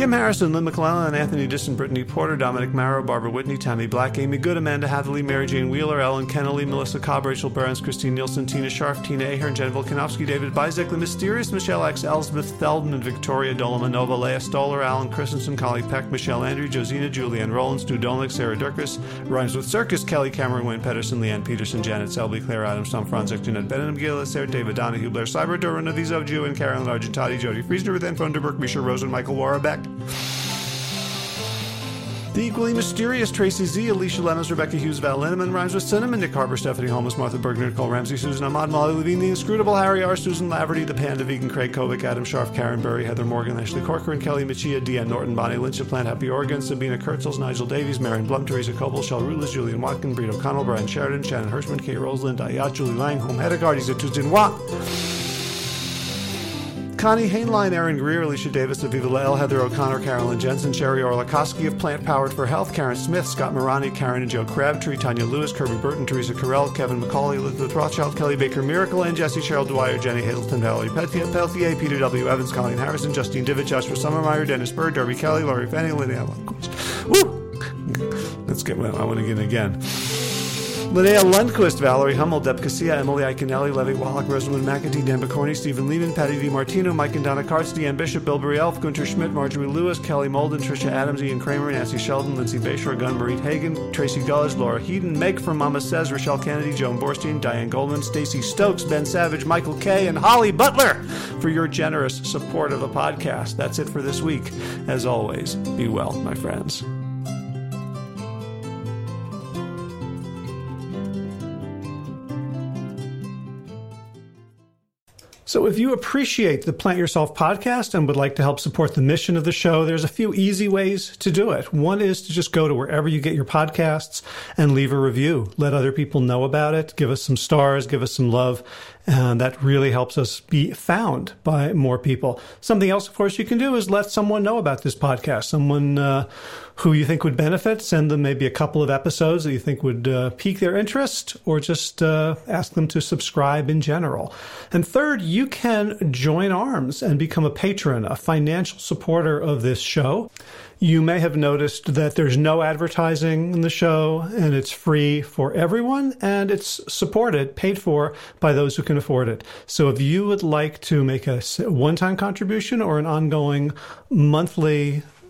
Kim Harrison, Lynn McClellan, Anthony Disson, Brittany Porter, Dominic Marrow, Barbara Whitney, Tammy Black, Amy Good, Amanda Hatherley, Mary Jane Wheeler, Ellen Kennelly, Melissa Cobb, Rachel Burns, Christine Nielsen, Tina Sharf, Tina Ahern, Jen Volkanovsky, David Bizek, The Mysterious Michelle X, Elsbeth Theldon, and Victoria Dolomanova, Leah Stoller, Alan Christensen, Collie Peck, Michelle Andrew, Josina, Julianne Rollins, Stu Dolnick, Sarah Durkis, Rhymes with Circus, Kelly Cameron, Wayne Pedersen, Leanne Peterson, Janet Selby, Claire Adams, Tom Franzik, Jeanette Bennett, Gila, Sarah David Donahue, Blair Cyber, Doran Avizo, Jew, and Carolyn Argentati, Jody Friesner, Ruth Ann Funderburg, Misha Rosen, Michael Warbeck. The equally mysterious Tracy Z, Alicia Lemmons, Rebecca Hughes, Val Linneman, rhymes with Cinnamon, Nick Harper, Stephanie Holmes, Martha Bergner, Nicole Ramsey, Susan Ahmad, Molly Levine, The Inscrutable, Harry R., Susan Laverty, The Panda Vegan, Craig Kovic, Adam Scharf, Karen Burry, Heather Morgan, Ashley Corcoran, Kelly Machia, Deanne Norton, Bonnie Lynch of Plant Happy Oregon, Sabina Kurtzels, Nigel Davies, Marion Blum, Teresa Coble, Shell Rulis, Julian Watkin, Breed O'Connell, Brian Sheridan, Shannon Hirschman, Kate Rosalind, Ayat, Julie Lang, Home Hedegaard, Izatuzin Watt. Connie Hainline, Aaron Greer, Alicia Davis, Aviva Lael, Heather O'Connor, Carolyn Jensen, Sherry Orlakowski of Plant Powered for Health, Karen Smith, Scott Morani, Karen and Joe Crabtree, Tanya Lewis, Kirby Burton, Teresa Carell, Kevin McCauley, Elizabeth Rothschild, Kelly Baker Miracle, and Jesse Cheryl Dwyer, Jenny Hazelton, Valerie Peltier, Peter W. Evans, Colleen Harrison, Justine Divit, Joshua Summermeyer, Dennis Bird, Darby Kelly, Laurie Fanning, Lydia Woo! Let's get, well, I want to get it again. Linnea Lundquist, Valerie Hummel, Deb Casilla, Emily Iaconelli, Levy Wallach, Rosamund McAtee, Dan Bacorny, Stephen Lehman, Patty V. Martino, Mike and Donna Karts, Deanne Bishop, Bill Elf, Gunter Schmidt, Marjorie Lewis, Kelly Molden, Tricia Adams, Ian Kramer, Nancy Sheldon, Lindsay Bayshore, Gunn, Marie Hagen, Tracy Gullidge, Laura Heaton, Meg from Mama Says, Rochelle Kennedy, Joan Borstein, Diane Goldman, Stacy Stokes, Ben Savage, Michael Kay, and Holly Butler for your generous support of the podcast. That's it for this week. As always, be well, my friends. So, if you appreciate the Plant Yourself podcast and would like to help support the mission of the show, there's a few easy ways to do it. One is to just go to wherever you get your podcasts and leave a review. Let other people know about it. Give us some stars, give us some love. And that really helps us be found by more people. Something else, of course, you can do is let someone know about this podcast. Someone uh, who you think would benefit, send them maybe a couple of episodes that you think would uh, pique their interest, or just uh, ask them to subscribe in general. And third, you can join arms and become a patron, a financial supporter of this show. You may have noticed that there's no advertising in the show and it's free for everyone and it's supported, paid for by those who can afford it. So if you would like to make a one time contribution or an ongoing monthly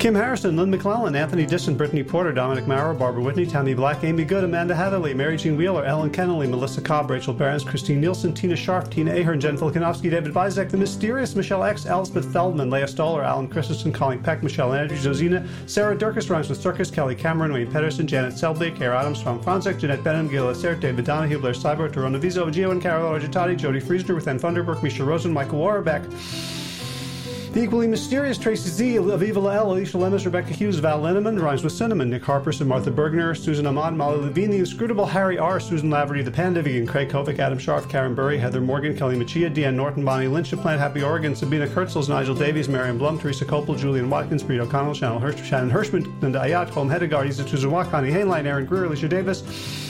Kim Harrison, Lynn McClellan, Anthony Disson, Brittany Porter, Dominic Maurer, Barbara Whitney, Tammy Black, Amy Good, Amanda Heatherly, Mary Jean Wheeler, Ellen Kennelly, Melissa Cobb, Rachel Barons, Christine Nielsen, Tina Sharp, Tina Ahern, Jen Filikanovsky, David Vizek, The Mysterious, Michelle X, Elspeth Feldman, Leah Stoller, Alan Christensen, Colleen Peck, Michelle Andrews, Josina, Sarah Durkis, Rhymes with Circus, Kelly Cameron, Wayne Pedersen, Janet Selby, Kara Adams, Tom Franzek, Jeanette Benham, Gil Assert, David Donahue, Blair Cyber, Torona Vizo, Gio and Carol Argentati, Jody Friesner, Ann Thunderberg, Misha Rosen, Michael Warbeck, the equally mysterious Tracy Z, Aviva L, Alicia Lemus, Rebecca Hughes, Val Linneman, Rhymes with Cinnamon, Nick Harperson, Martha Bergner, Susan Ahmad, Molly Levine, The Inscrutable Harry R, Susan Laverty, The Panda Vegan, Craig Kovic, Adam Sharf, Karen Burry, Heather Morgan, Kelly Machia, Deanne Norton, Bonnie Lynch, Plant Happy Oregon, Sabina Kurtzels, Nigel Davies, Marion Blum, Teresa Copel, Julian Watkins, Breed O'Connell, Shannon, Hirsch, Shannon Hirschman, Linda Ayat, Holm Hedegaard, Isa Tuzawa, Connie Hainline, Aaron Greer, Alicia Davis,